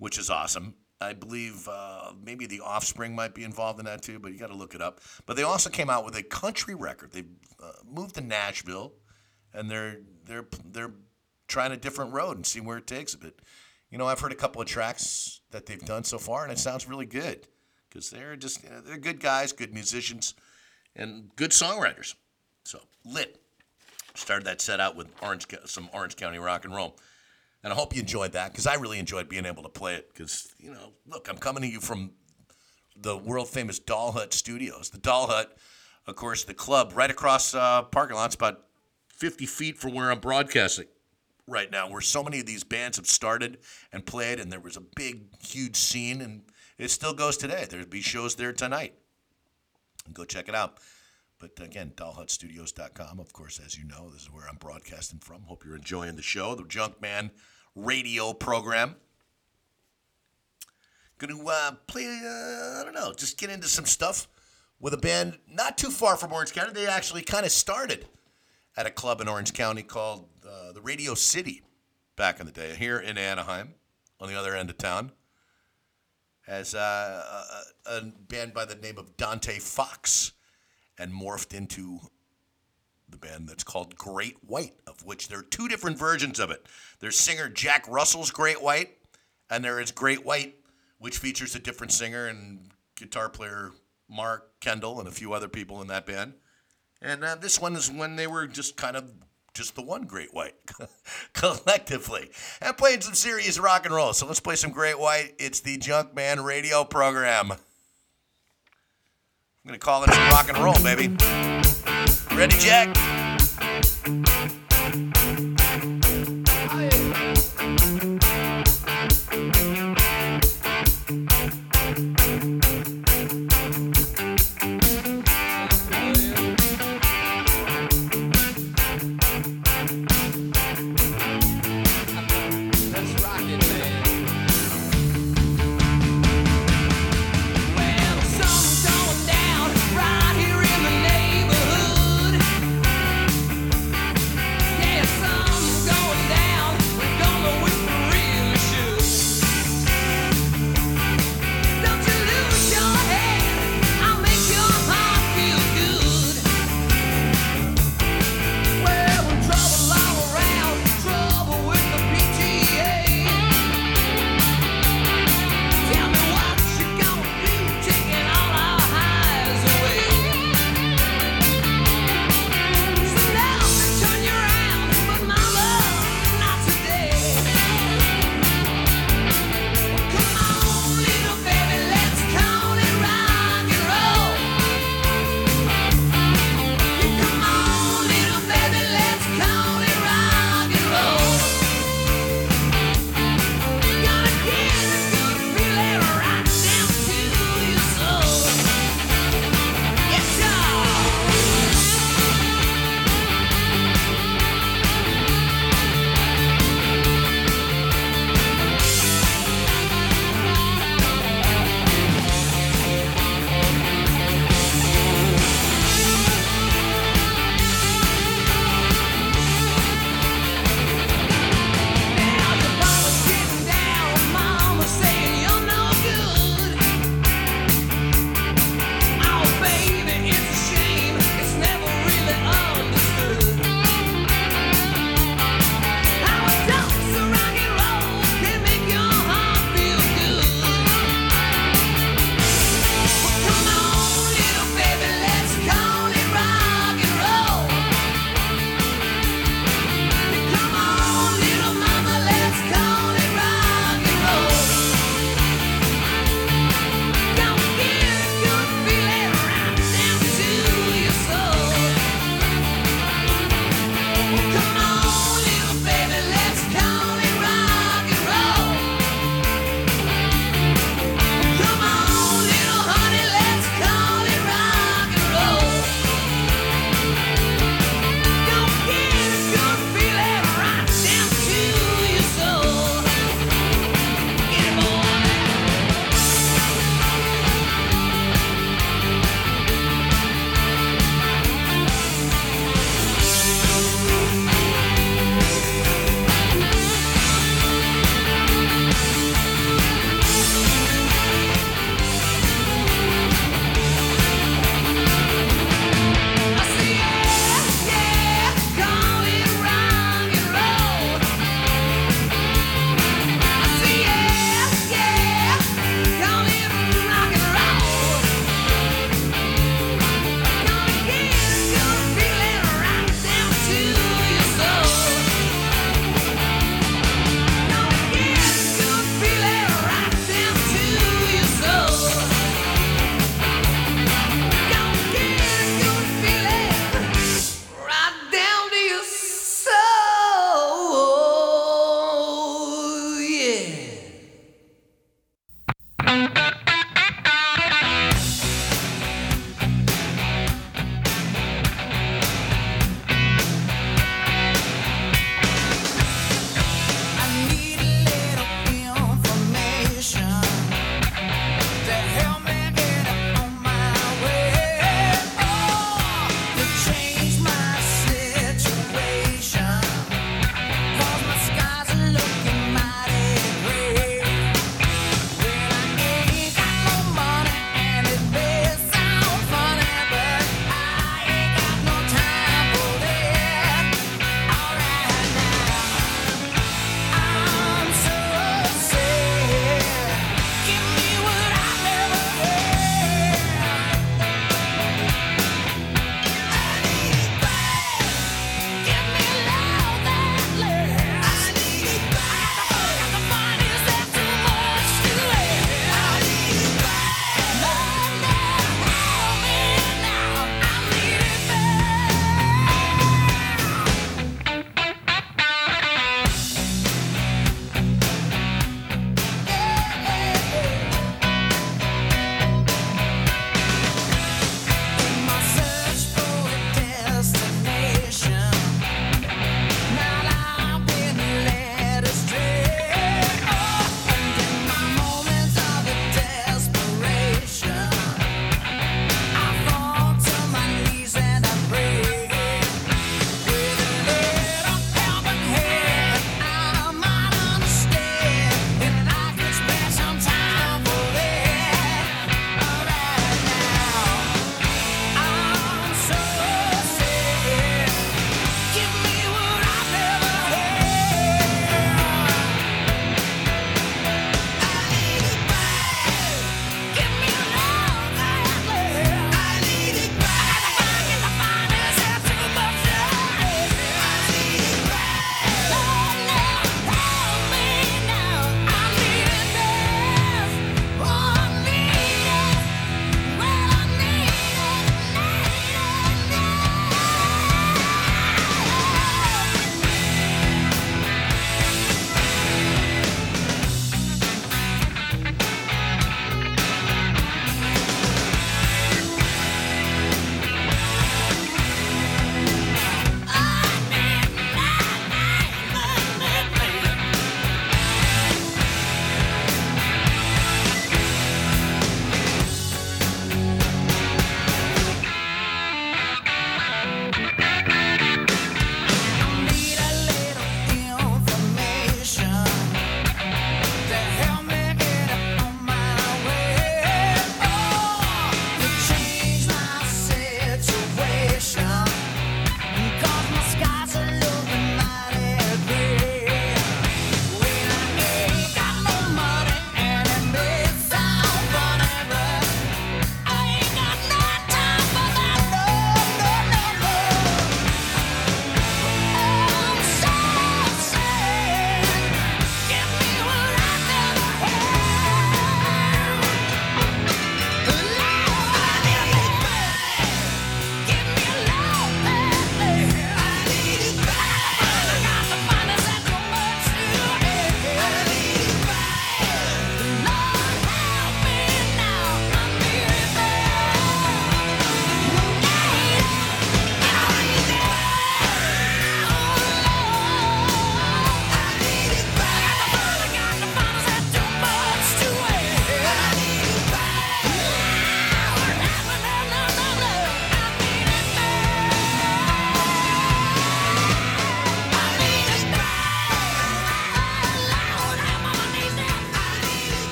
which is awesome. I believe uh, maybe the Offspring might be involved in that too, but you got to look it up. But they also came out with a country record. They uh, moved to Nashville, and they're they're they're trying a different road and see where it takes. But you know, I've heard a couple of tracks that they've done so far, and it sounds really good because they're just you know, they're good guys, good musicians, and good songwriters. So lit. Started that set out with Orange, some Orange County rock and roll. And I hope you enjoyed that because I really enjoyed being able to play it. Because, you know, look, I'm coming to you from the world famous Doll Hut Studios. The Doll Hut, of course, the club right across uh, parking lots, about 50 feet from where I'm broadcasting right now, where so many of these bands have started and played, and there was a big, huge scene, and it still goes today. There'll be shows there tonight. Go check it out. But again, dollhutstudios.com, of course, as you know, this is where I'm broadcasting from. Hope you're enjoying the show, the Junkman radio program. Going to uh, play, uh, I don't know, just get into some stuff with a band not too far from Orange County. They actually kind of started at a club in Orange County called uh, the Radio City back in the day, here in Anaheim, on the other end of town, as uh, a, a band by the name of Dante Fox and morphed into the band that's called Great White, of which there are two different versions of it. There's singer Jack Russell's Great White, and there is Great White, which features a different singer and guitar player Mark Kendall and a few other people in that band. And uh, this one is when they were just kind of just the one Great White collectively and playing some serious rock and roll. So let's play some Great White. It's the Junkman radio program. I'm going to call it some rock and roll, baby. Ready, Jack?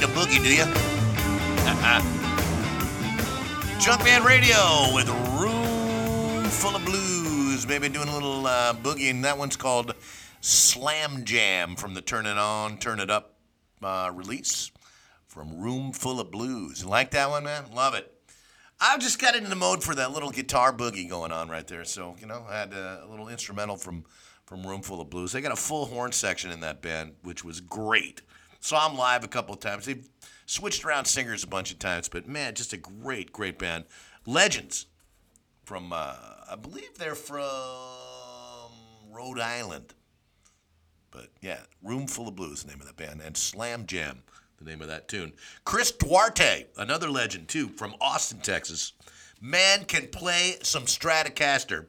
You boogie, do you? Junkman Radio with Roomful of Blues. Maybe doing a little uh, boogie, and that one's called Slam Jam from the Turn It On, Turn It Up uh, release from Roomful of Blues. Like that one, man? Love it. I just got into the mode for that little guitar boogie going on right there. So, you know, I had a little instrumental from, from Roomful of Blues. They got a full horn section in that band, which was great. Saw them live a couple of times. They've switched around singers a bunch of times, but man, just a great, great band. Legends from, uh, I believe they're from Rhode Island. But yeah, Roomful of Blues, the name of that band, and Slam Jam, the name of that tune. Chris Duarte, another legend too, from Austin, Texas. Man can play some Stratocaster.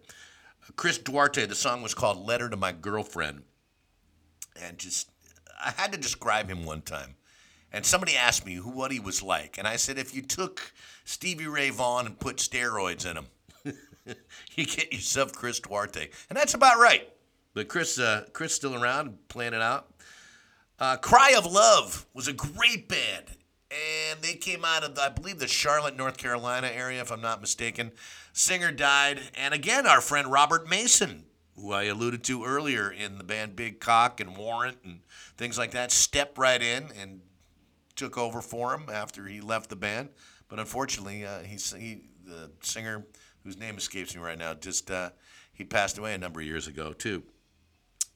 Chris Duarte, the song was called Letter to My Girlfriend. And just, I had to describe him one time. And somebody asked me who what he was like. And I said, if you took Stevie Ray Vaughan and put steroids in him, you get yourself Chris Duarte. And that's about right. But Chris, uh, Chris still around, playing it out. Uh, Cry of Love was a great band, and they came out of, I believe, the Charlotte, North Carolina area, if I'm not mistaken. Singer died, and again, our friend Robert Mason, who I alluded to earlier in the band Big Cock and Warrant and things like that, stepped right in and took over for him after he left the band. But unfortunately, uh, he's he the singer whose name escapes me right now. Just uh, he passed away a number of years ago too.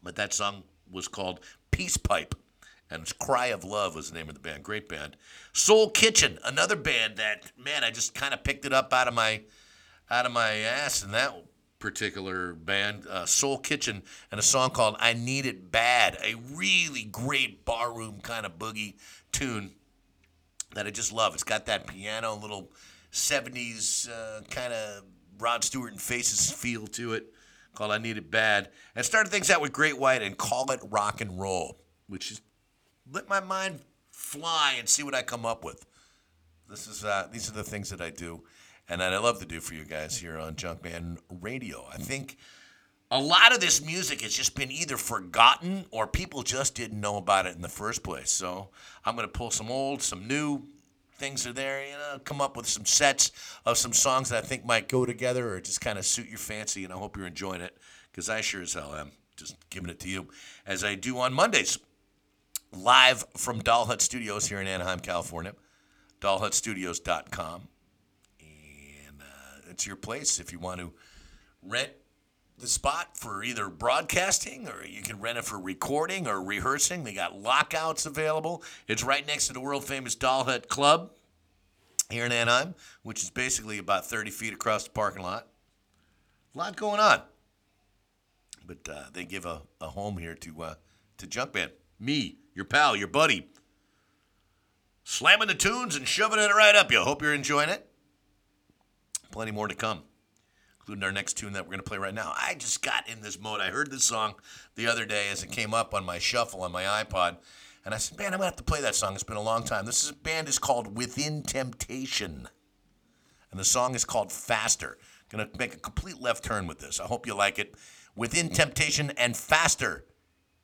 But that song was called Peace Pipe, and Cry of Love was the name of the band. Great band. Soul Kitchen, another band that man, I just kind of picked it up out of my out of my ass and that particular band, uh, Soul Kitchen, and a song called "I Need It Bad," a really great barroom kind of boogie tune that I just love. It's got that piano, little 70s uh, kind of Rod Stewart and Faces feel to it, called I Need It Bad. And started things out with Great White and Call It Rock and Roll, which is let my mind fly and see what I come up with. This is uh, these are the things that I do, and that I love to do for you guys here on Junkman Radio. I think a lot of this music has just been either forgotten or people just didn't know about it in the first place. So I'm going to pull some old, some new things are there, you know, come up with some sets of some songs that I think might go together or just kind of suit your fancy. And I hope you're enjoying it because I sure as hell am. Just giving it to you as I do on Mondays, live from Doll Hut Studios here in Anaheim, California. DollHutStudios.com. It's your place if you want to rent the spot for either broadcasting or you can rent it for recording or rehearsing. They got lockouts available. It's right next to the world famous Doll Hut Club here in Anaheim, which is basically about 30 feet across the parking lot. A lot going on. But uh, they give a, a home here to uh, to Junkman. Me, your pal, your buddy. Slamming the tunes and shoving it right up you. Hope you're enjoying it. Plenty more to come including our next tune that we're going to play right now. I just got in this mode. I heard this song the other day as it came up on my shuffle on my iPod, and I said, "Man, I'm going to have to play that song. It's been a long time." This is, band is called Within Temptation, and the song is called Faster. Going to make a complete left turn with this. I hope you like it. Within Temptation and Faster.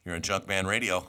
You're on Junkman Radio.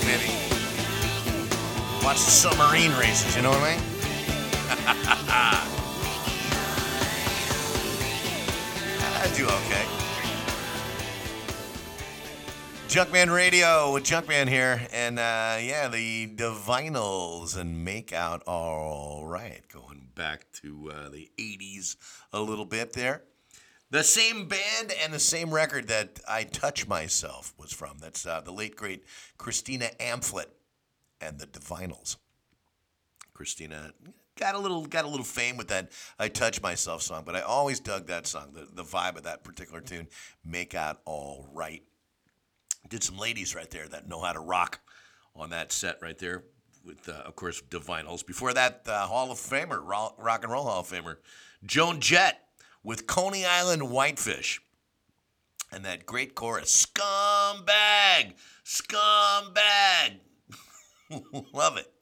Out, baby. Watch the submarine races, you know what I mean? I do okay. Junkman Radio with Junkman here, and uh, yeah, the Divinyls and Make Out All Right. Going back to uh, the 80s a little bit there. The same band and the same record that I Touch Myself That's uh, the late, great Christina Amphlett and the Divinyls. Christina got a little got a little fame with that I Touch Myself song, but I always dug that song, the, the vibe of that particular tune, Make Out All Right. Did some ladies right there that know how to rock on that set right there with, uh, of course, Divinyls. Before that, uh, Hall of Famer, Ro- Rock and Roll Hall of Famer, Joan Jett with Coney Island Whitefish. And that great chorus, scumbag, scumbag. Love it.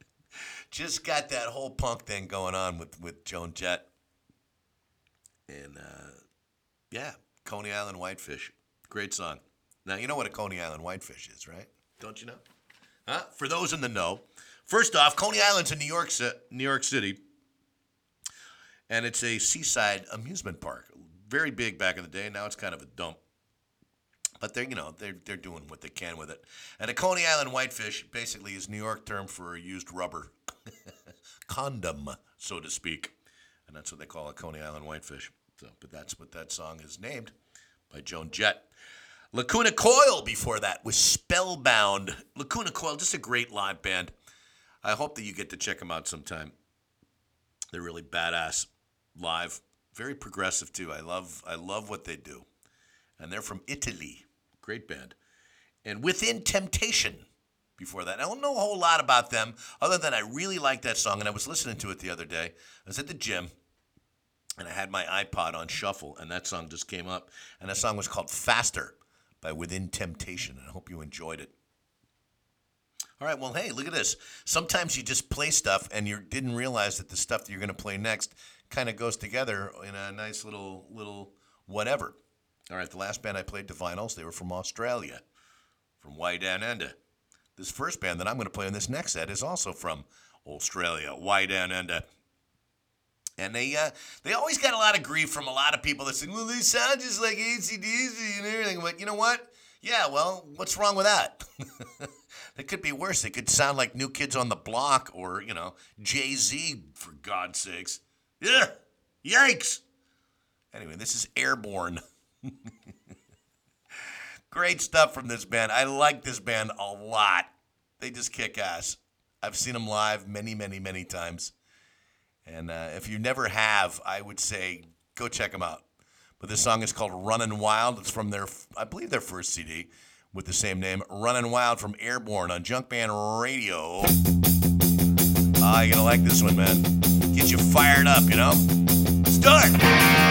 Just got that whole punk thing going on with, with Joan Jett. And uh, yeah, Coney Island Whitefish. Great song. Now, you know what a Coney Island Whitefish is, right? Don't you know? Huh? For those in the know, first off, Coney Island's in New York, New York City, and it's a seaside amusement park. Very big back in the day. Now it's kind of a dump. But they're, you know, they're, they're doing what they can with it. And a Coney Island whitefish basically is New York term for used rubber. Condom, so to speak. And that's what they call a Coney Island whitefish. So, but that's what that song is named by Joan Jett. Lacuna Coil before that was Spellbound. Lacuna Coil, just a great live band. I hope that you get to check them out sometime. They're really badass live, very progressive too. I love I love what they do. And they're from Italy. Great band. And Within Temptation before that. I don't know a whole lot about them other than I really like that song and I was listening to it the other day. I was at the gym and I had my iPod on shuffle, and that song just came up. And that song was called Faster by Within Temptation. I hope you enjoyed it. All right, well, hey, look at this. Sometimes you just play stuff and you didn't realize that the stuff that you're going to play next kind of goes together in a nice little little whatever. All right, the last band I played, Divinyls, they were from Australia, from Under. This first band that I'm going to play on this next set is also from Australia, Under. And they uh, they always got a lot of grief from a lot of people that say, well, they sound just like ACDC and everything. But you know what? Yeah, well, what's wrong with that? it could be worse. It could sound like New Kids on the Block or, you know, Jay Z, for God's sakes. Yeah, yikes. Anyway, this is Airbourne. Great stuff from this band. I like this band a lot. They just kick ass. I've seen them live many, many, many times. And uh, if you never have, I would say go check them out. But this song is called Runnin' Wild. It's from their, I believe, their first CD with the same name, Runnin' Wild from Airbourne on Junkman Radio. Ah, you're gonna like this one, man. Get you fired up, you know? Start!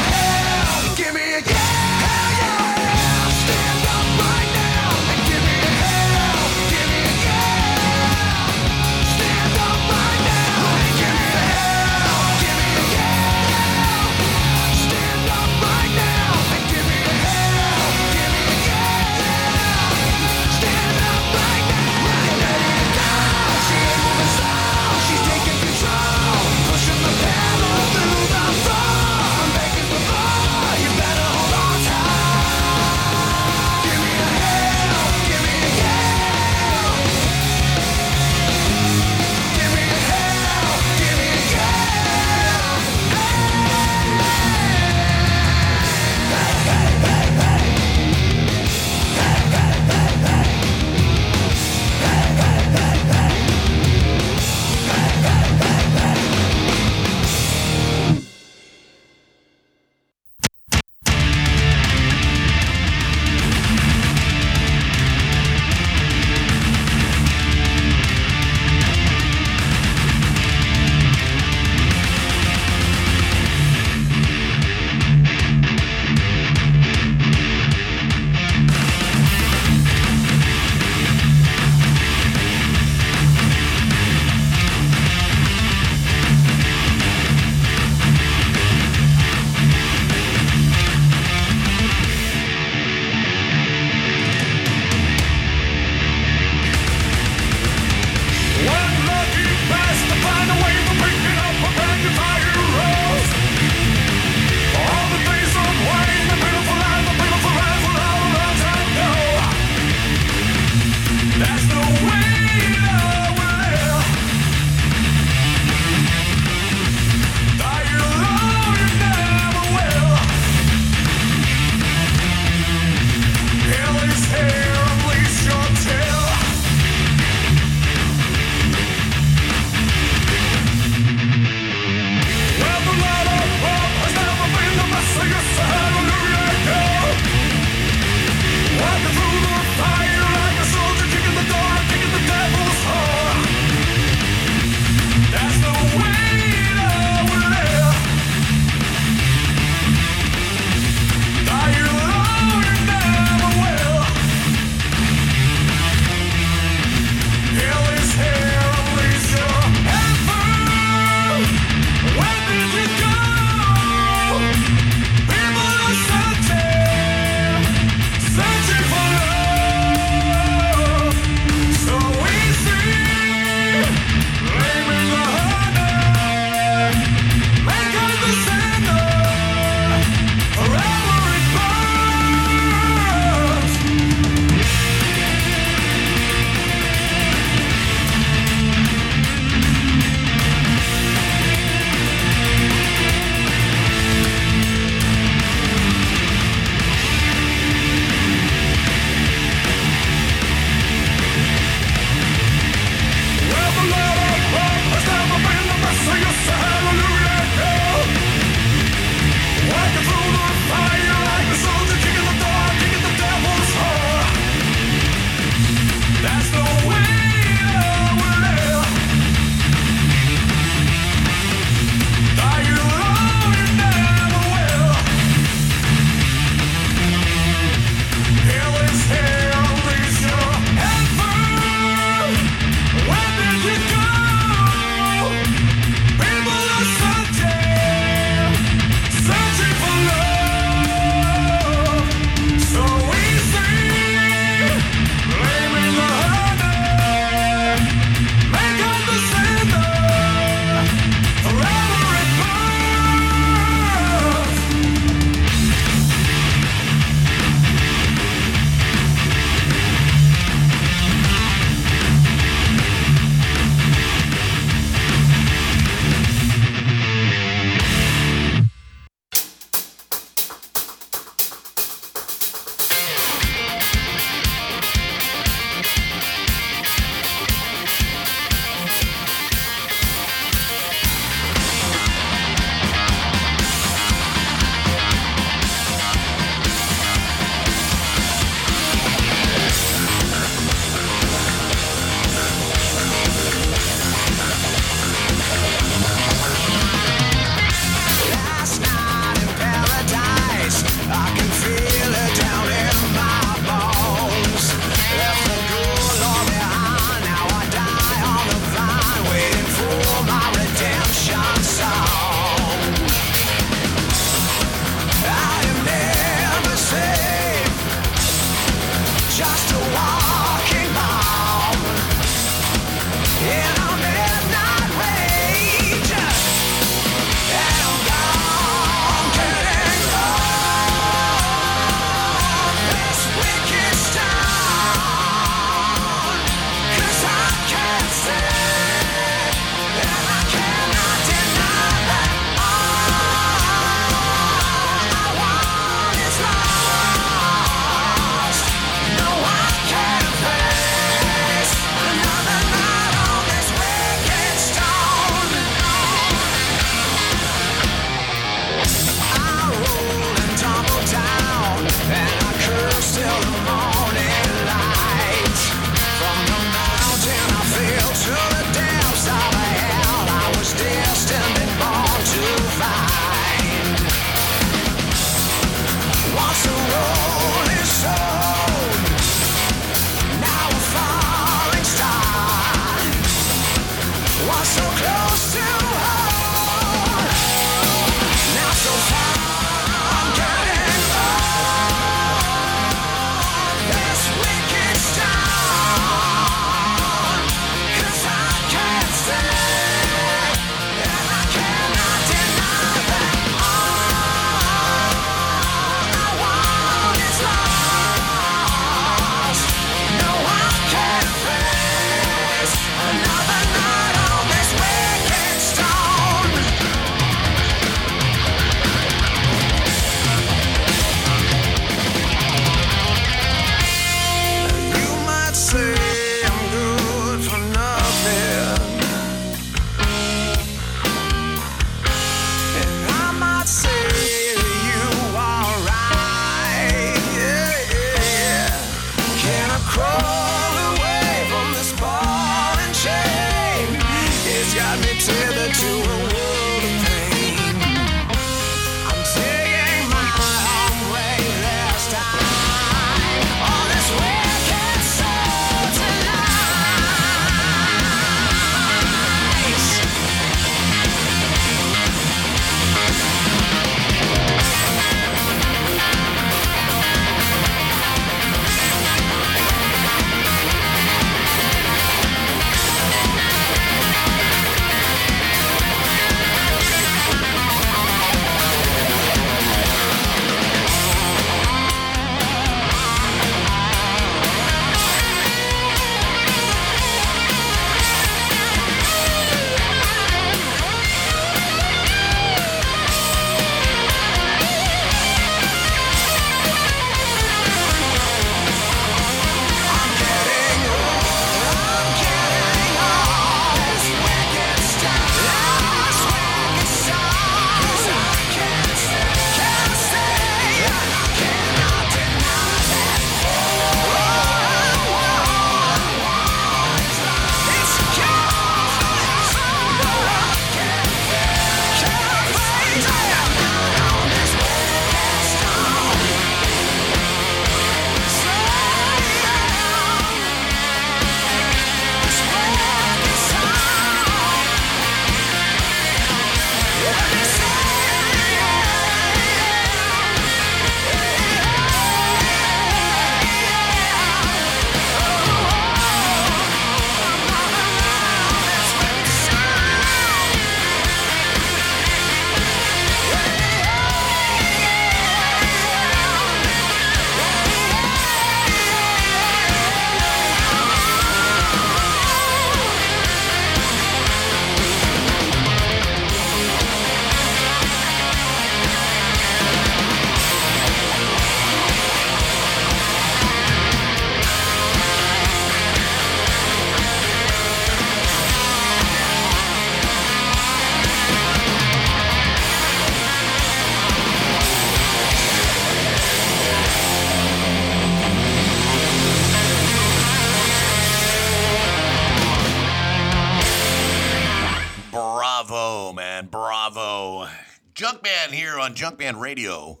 On Junkman Radio,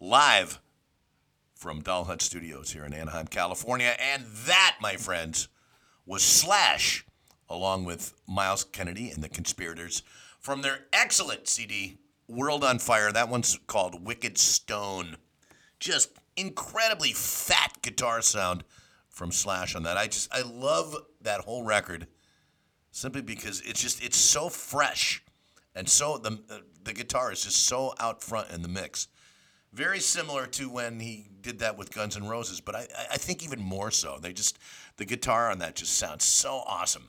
live from Doll Hut Studios here in Anaheim, California. And that, my friends, was Slash, along with Myles Kennedy and the Conspirators from their excellent CD, World on Fire. That one's called Wicked Stone. Just incredibly fat guitar sound from Slash on that. I just, I love that whole record simply because it's just, it's so fresh. And so the, the guitar is just so out front in the mix. Very similar to when he did that with Guns N' Roses, but I, I- think even more so. They just, the guitar on that just sounds so awesome.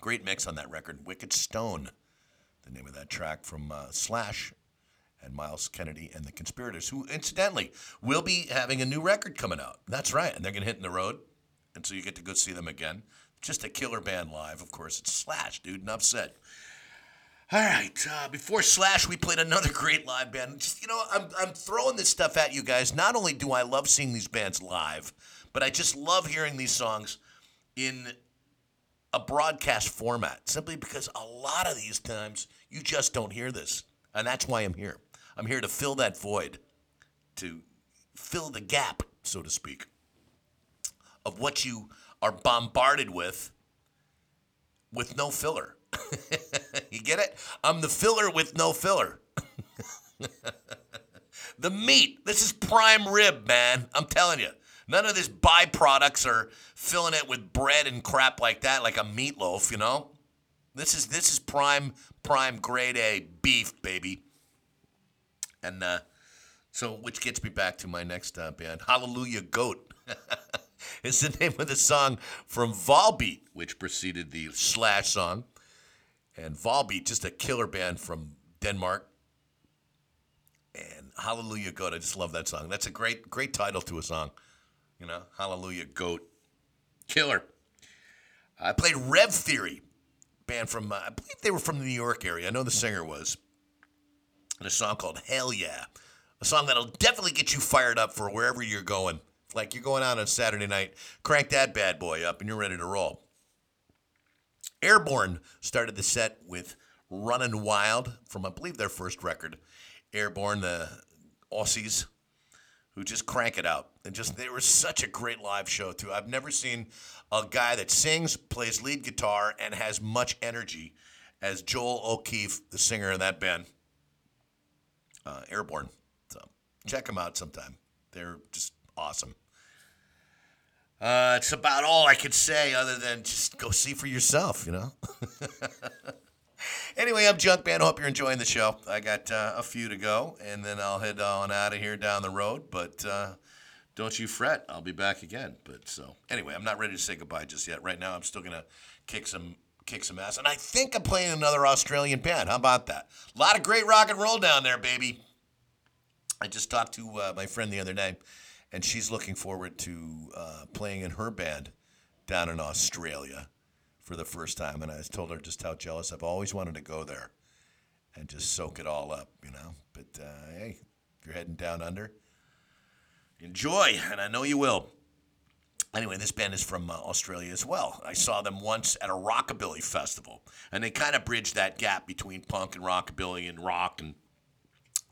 Great mix on that record. Wicked Stone, the name of that track from uh, Slash and Myles Kennedy and the Conspirators, who incidentally will be having a new record coming out. That's right. And they're going to hit in the road. And so you get to go see them again. Just a killer band live, of course. It's Slash, dude. Enough said. All right. Uh, before Slash, we played another great live band. Just, you know, I'm, I'm throwing this stuff at you guys. Not only do I love seeing these bands live, but I just love hearing these songs in a broadcast format simply because a lot of these times you just don't hear this. And that's why I'm here. I'm here to fill that void, to fill the gap, so to speak, of what you are bombarded with with no filler. you get it? I'm the filler with no filler. the meat. This is prime rib, man. I'm telling you. None of this byproducts are filling it with bread and crap like that, like a meatloaf, you know? This is this is prime prime grade A beef, baby. And uh, so, which gets me back to my next uh, band, Hallelujah Goat. is the name of the song from Volbeat, which preceded the Slash song. And Volbeat, just a killer band from Denmark. And Hallelujah Goat, I just love that song. That's a great, great title to a song. You know, Hallelujah Goat. Killer. I played Rev Theory, band from, uh, I believe they were from the New York area. I know the singer was. And a song called Hell Yeah. A song that'll definitely get you fired up for wherever you're going. Like you're going out on a Saturday night, crank that bad boy up and you're ready to roll. Airbourne started the set with Runnin' Wild from, I believe, their first record. Airbourne, the Aussies, who just crank it out. And just, they were such a great live show, too. I've never seen a guy that sings, plays lead guitar, and has much energy as Joel O'Keeffe, the singer in that band, uh, Airbourne. So check them out sometime. They're just awesome. Uh, it's about all I could say other than just go see for yourself, you know? anyway, I'm Junkman. Hope you're enjoying the show. I got uh, a few to go, and then I'll head on out of here down the road. But uh, don't you fret. I'll be back again. But so, anyway, I'm not ready to say goodbye just yet. Right now, I'm still to kick some kick some ass. And I think I'm playing another Australian band. How about that? A lot of great rock and roll down there, baby. I just talked to uh, my friend the other day, and she's looking forward to uh, playing in her band down in Australia for the first time. And I told her just how jealous I've always wanted to go there and just soak it all up, you know. But uh, hey, if you're heading down under, enjoy, and I know you will. Anyway, this band is from uh, Australia as well. I saw them once at a rockabilly festival, and they kind of bridged that gap between punk and rockabilly and rock and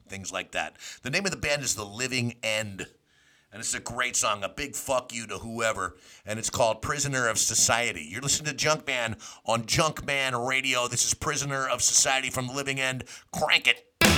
things like that. The name of the band is The Living End. And it's a great song, a big fuck you to whoever. And it's called Prisoner of Society. You're listening to Junkman on Junkman Radio. This is Prisoner of Society from The Living End. Crank it.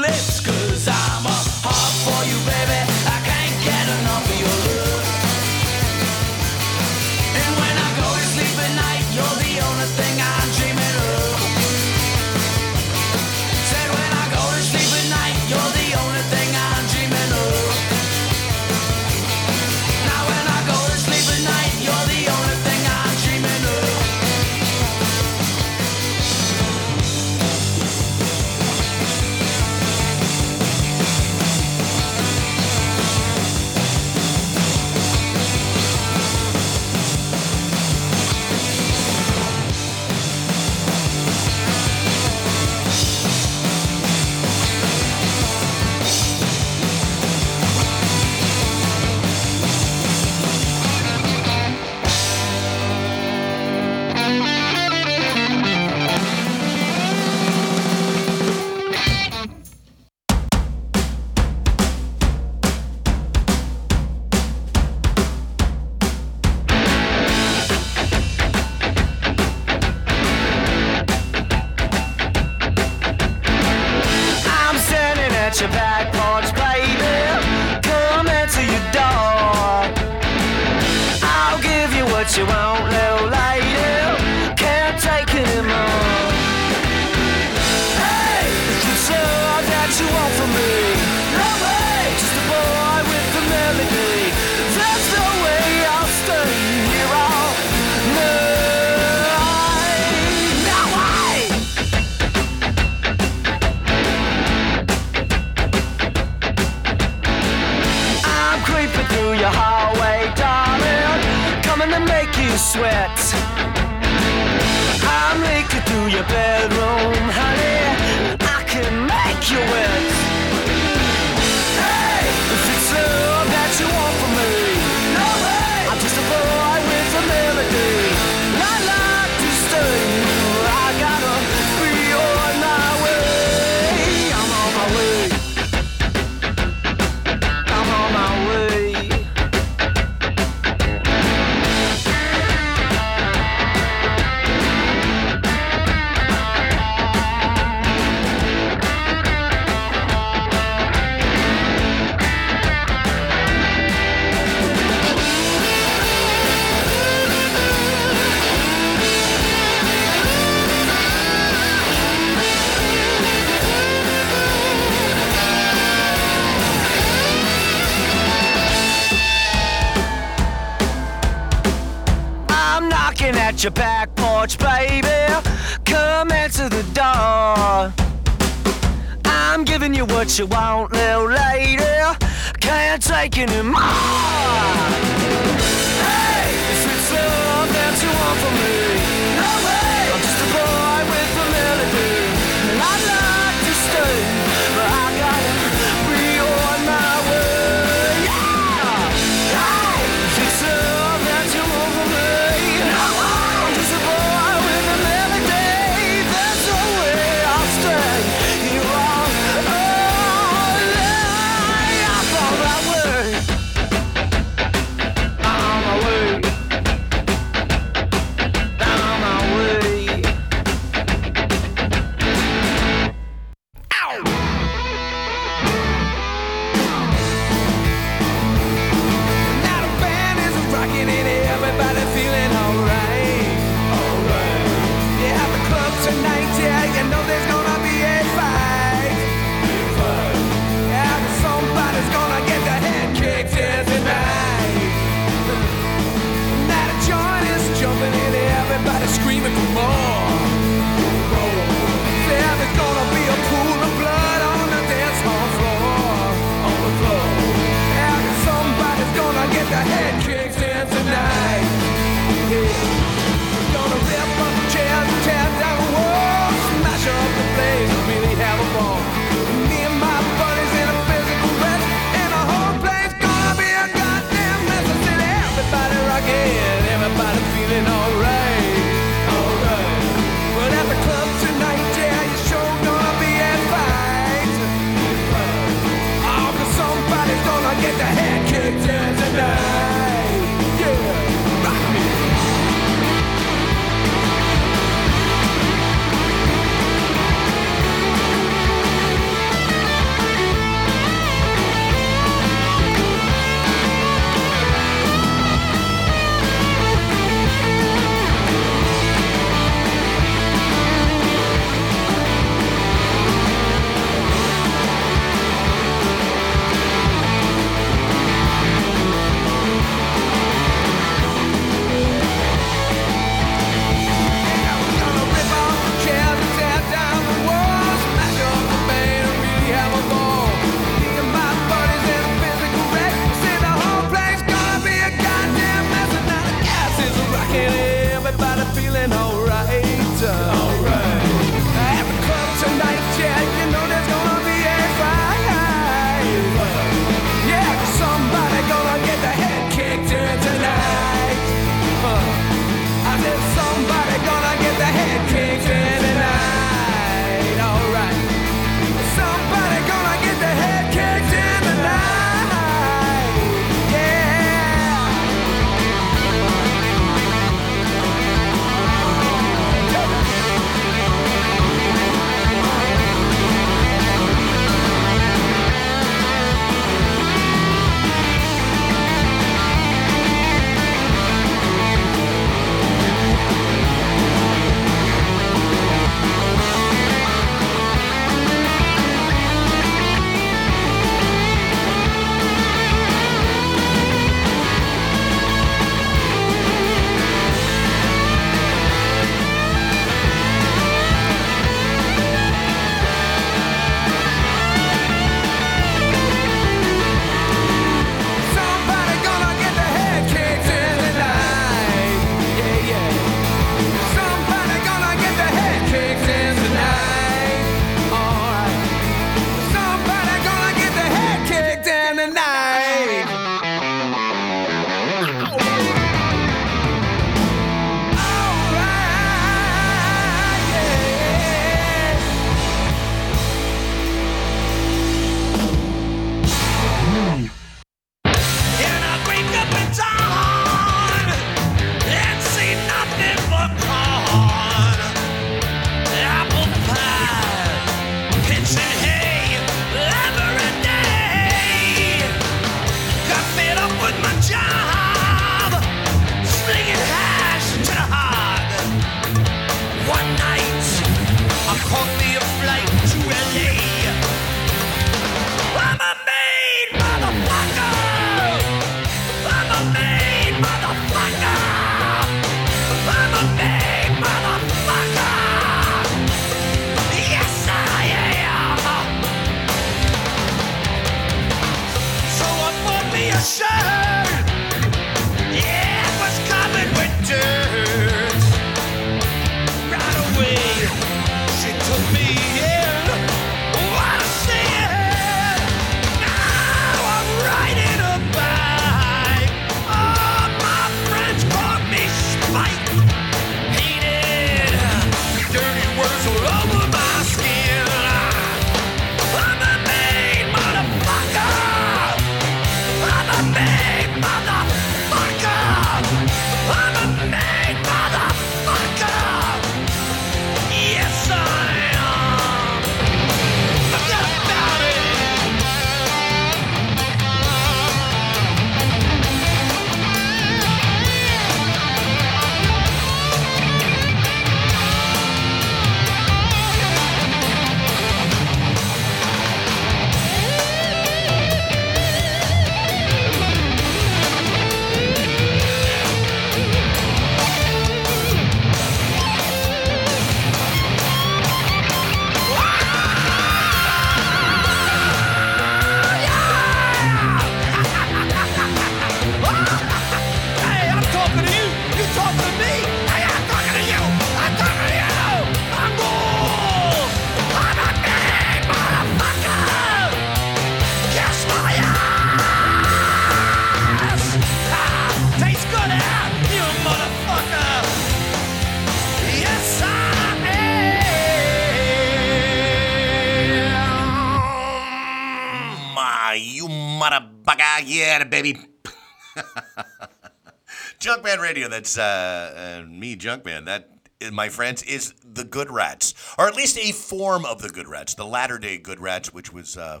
That's uh, uh, me, Junkman. That, my friends, is the Good Rats, or at least a form of the Good Rats, the latter day Good Rats, which was uh,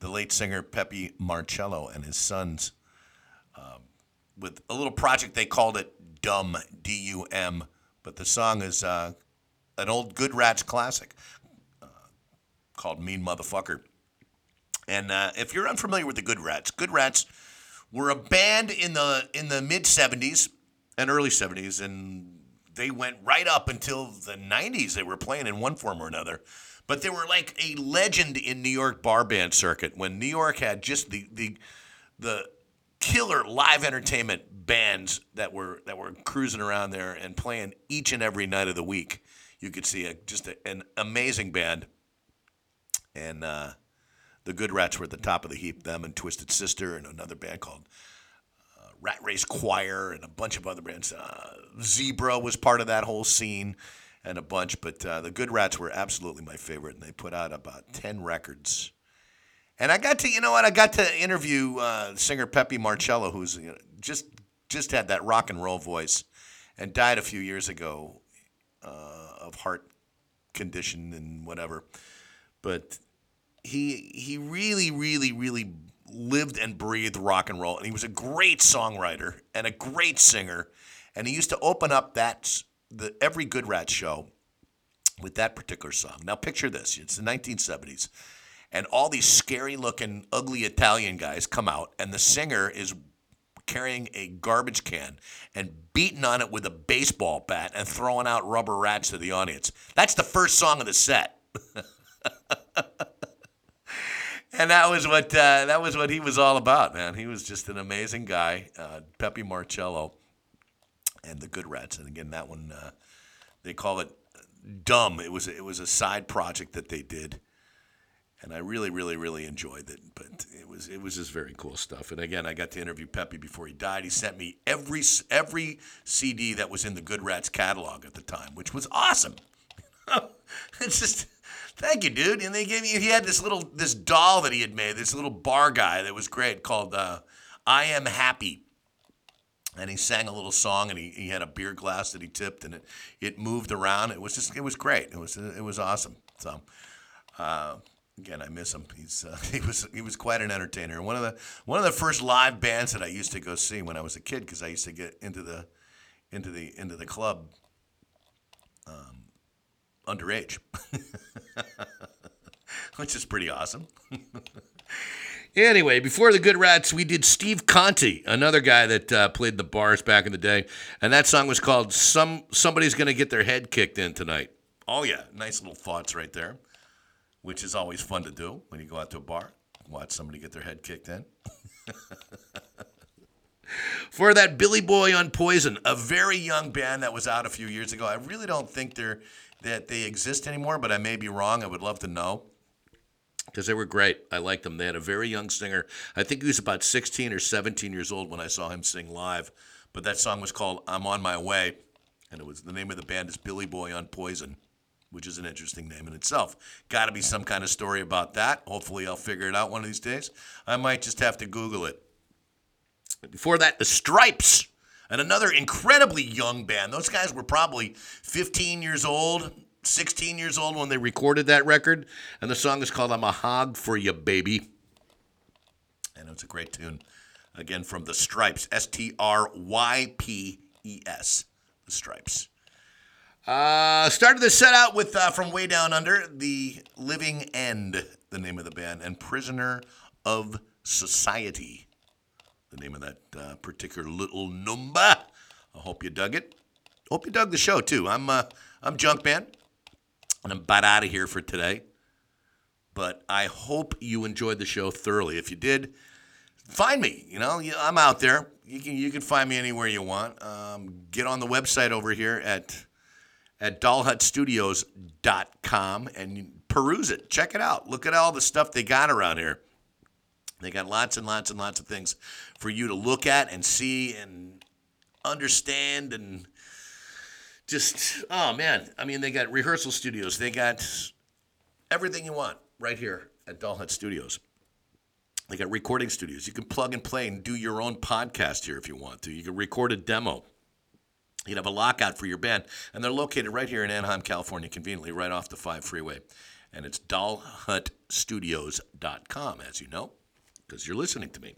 the late singer Peppi Marchello and his sons um, with a little project they called it DUM, D U M, but the song is uh, an old Good Rats classic uh, called Mean Motherfucker. And uh, if you're unfamiliar with the Good Rats, Good Rats were a band in the in the mid '70s and early '70s, and they went right up until the '90s. They were playing in one form or another, but they were like a legend in New York bar band circuit when New York had just the the the killer live entertainment bands that were that were cruising around there and playing each and every night of the week. You could see a, just a, an amazing band, and uh, the Good Rats were at the top of the heap. Them and Twisted Sister and another band called Rat Race Choir and a bunch of other bands. Uh, Zebra was part of that whole scene and a bunch. But uh, the Good Rats were absolutely my favorite, and they put out about ten records. And I got to, you know what? I got to interview uh, singer Peppi Marchello, who's you know, just just had that rock and roll voice, and died a few years ago uh, of heart condition and whatever. But he he really, really, really lived and breathed rock and roll, and he was a great songwriter and a great singer. And he used to open up that the every Good Rat show with that particular song. Now picture this: it's the 1970s, and all these scary-looking, ugly Italian guys come out, and the singer is carrying a garbage can and beating on it with a baseball bat and throwing out rubber rats to the audience. That's the first song of the set. and that was what uh, that was what he was all about, man. He was just an amazing guy, uh, Peppi Marchello, and the Good Rats. And again, that one uh, they call it DUM. It was it was a side project that they did, and I really, really, really enjoyed it. But it was it was just very cool stuff. And again, I got to interview Peppi before he died. He sent me every every CD that was in the Good Rats catalog at the time, which was awesome. it's just thank you, dude. And they gave me he had this little this doll that he had made, this little bar guy that was great called uh, I Am Happy. And he sang a little song, and he, he had a beer glass that he tipped, and it, it moved around. It was just it was great. It was it was awesome. So uh, again, I miss him. He's uh, he was he was quite an entertainer. One of the one of the first live bands that I used to go see when I was a kid, because I used to get into the into the into the club um, underage, which is pretty awesome. Anyway, before the Good Rats, we did Steve Conte, another guy that uh, played the bars back in the day, and that song was called "Some Somebody's Gonna Get Their Head Kicked In Tonight." Oh yeah, nice little thoughts right there, which is always fun to do when you go out to a bar, watch somebody get their head kicked in. For that Billy Boy on Poison, a very young band that was out a few years ago. I really don't think they're that they exist anymore, but I may be wrong. I would love to know because they were great. I liked them. They had a very young singer. I think he was about 16 or 17 years old when I saw him sing live. But that song was called "I'm on My Way," and it was the name of the band is Billy Boy on Poison, which is an interesting name in itself. Got to be some kind of story about that. Hopefully, I'll figure it out one of these days. I might just have to Google it. Before that, the Strypes, and another incredibly young band. Those guys were probably 15 years old, 16 years old when they recorded that record, and the song is called "I'm a Hog for You, Baby." And it's a great tune. Again, from the Strypes, S T R Y P E S, the Strypes. Uh, started the set out with uh, from way down under, the Living End, the name of the band, and Prisoner of Society, the name of that uh, particular little number. I hope you dug it. Hope you dug the show too. I'm uh, I'm Junkman, and I'm about out of here for today. But I hope you enjoyed the show thoroughly. If you did, find me. You know, I'm out there. You can you can find me anywhere you want. Um, get on the website over here at at dollhutstudios.com and peruse it. Check it out. Look at all the stuff they got around here. They got lots and lots and lots of things for you to look at and see and understand and just oh man. I mean, they got rehearsal studios. They got everything you want right here at Doll Hut Studios. They got recording studios. You can plug and play and do your own podcast here if you want to. You can record a demo. You'd have a lockout for your band. And they're located right here in Anaheim, California, conveniently right off the 5 freeway. And it's dollhutstudios.com, as you know, because you're listening to me.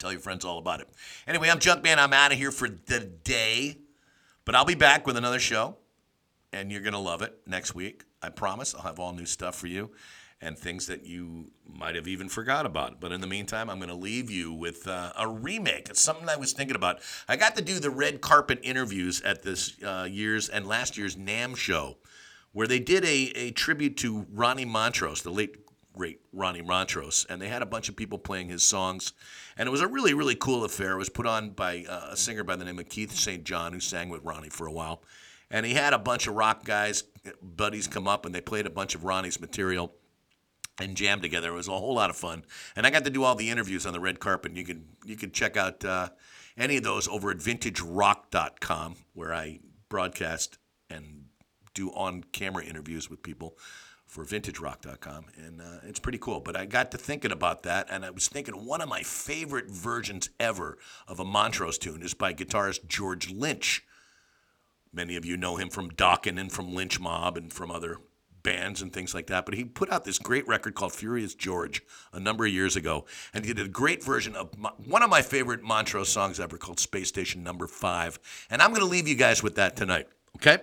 Tell your friends all about it. Anyway, I'm Junkman. I'm out of here for the day. But I'll be back with another show, and you're going to love it next week. I promise. I'll have all new stuff for you and things that you might have even forgot about. But in the meantime, I'm going to leave you with uh, a remake. It's something I was thinking about. I got to do the red carpet interviews at this uh, year's and last year's NAMM show, where they did a, a tribute to Ronnie Montrose, the late great Ronnie Montrose, and they had a bunch of people playing his songs, and it was a really really cool affair. It was put on by uh, a singer by the name of Keith St. John, who sang with Ronnie for a while, and he had a bunch of rock guys, buddies, come up, and they played a bunch of Ronnie's material and jammed together. It was a whole lot of fun, and I got to do all the interviews on the red carpet. You can you can check out uh, any of those over at VintageRock.com, where I broadcast and do on camera interviews with people for VintageRock.com, and uh, it's pretty cool. But I got to thinking about that, and I was thinking one of my favorite versions ever of a Montrose tune is by guitarist George Lynch. Many of you know him from Dokken and from Lynch Mob and from other bands and things like that. But he put out this great record called Furious George a number of years ago, and he did a great version of my, one of my favorite Montrose songs ever called Space Station Number Five. And I'm going to leave you guys with that tonight. Okay.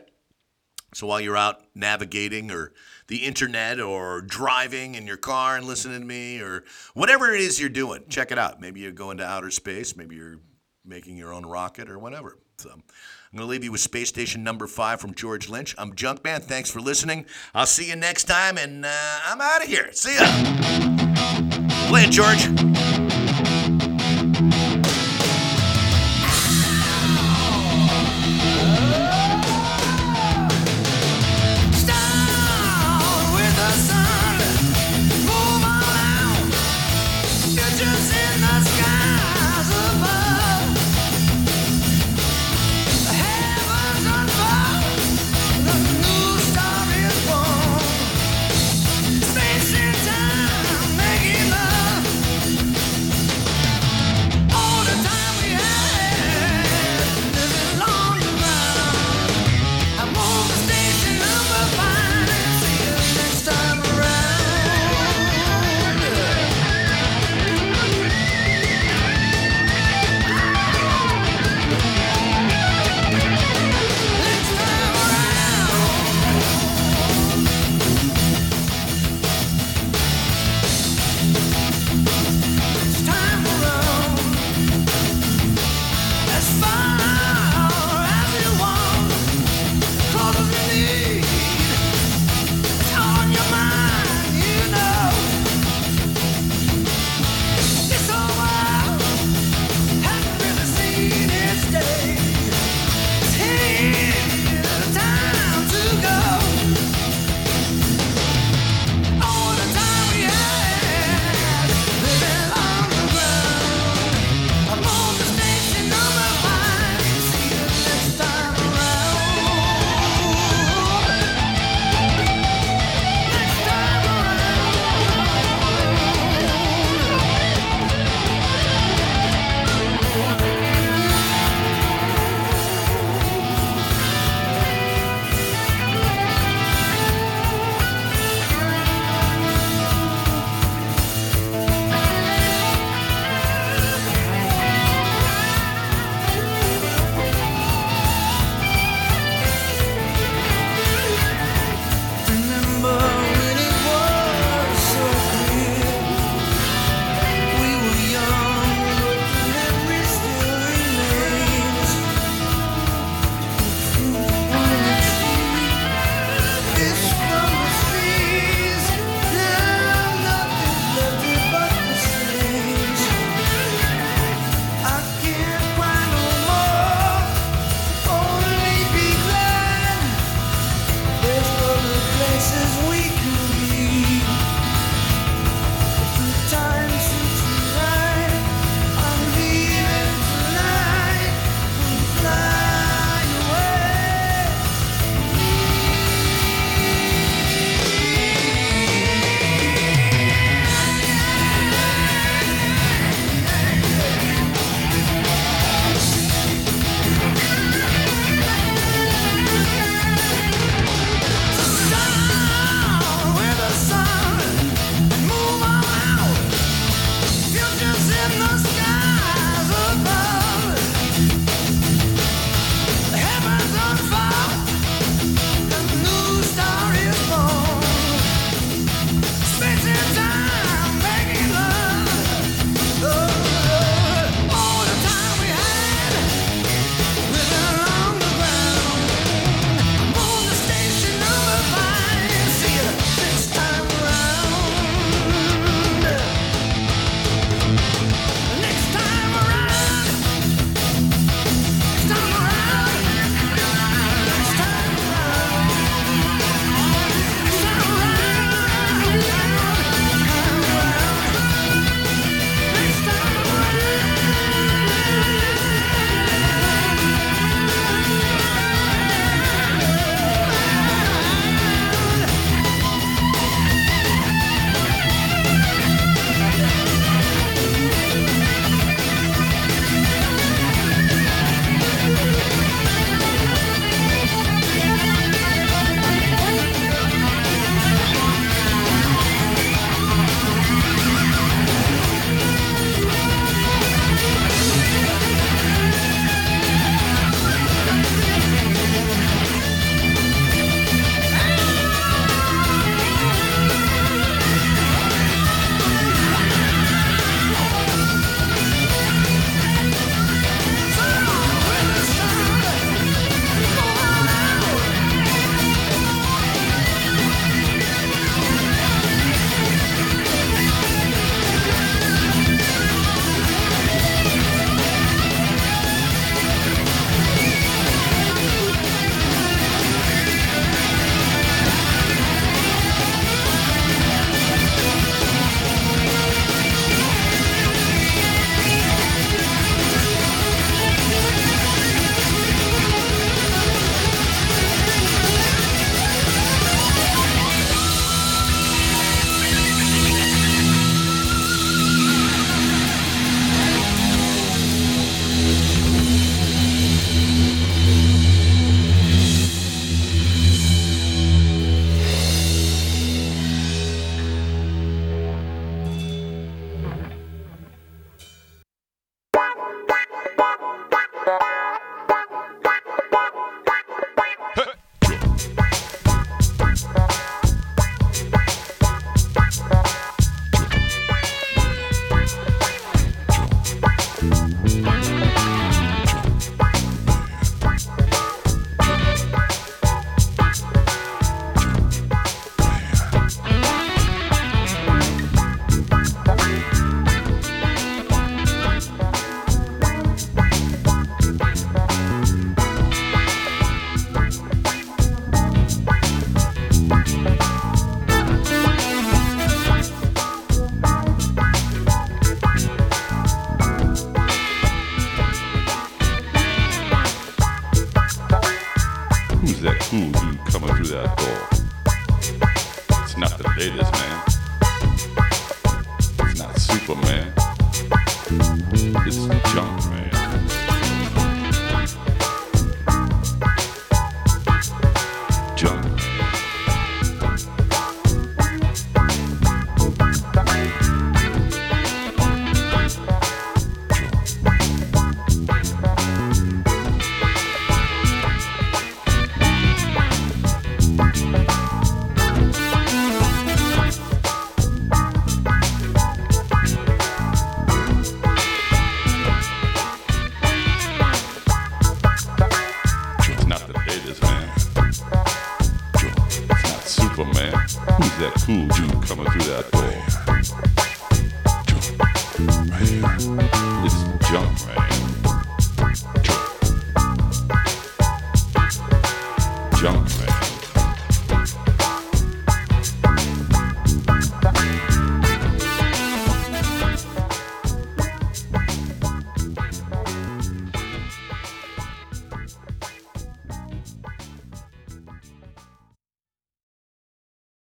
So while you're out navigating or the internet or driving in your car and listening to me or whatever it is you're doing, check it out. Maybe you're going to outer space, maybe you're making your own rocket or whatever. So I'm going to leave you with Space Station number five from George Lynch. I'm Junkman. Thanks for listening. I'll see you next time, and uh, I'm out of here. See ya. Play it, George.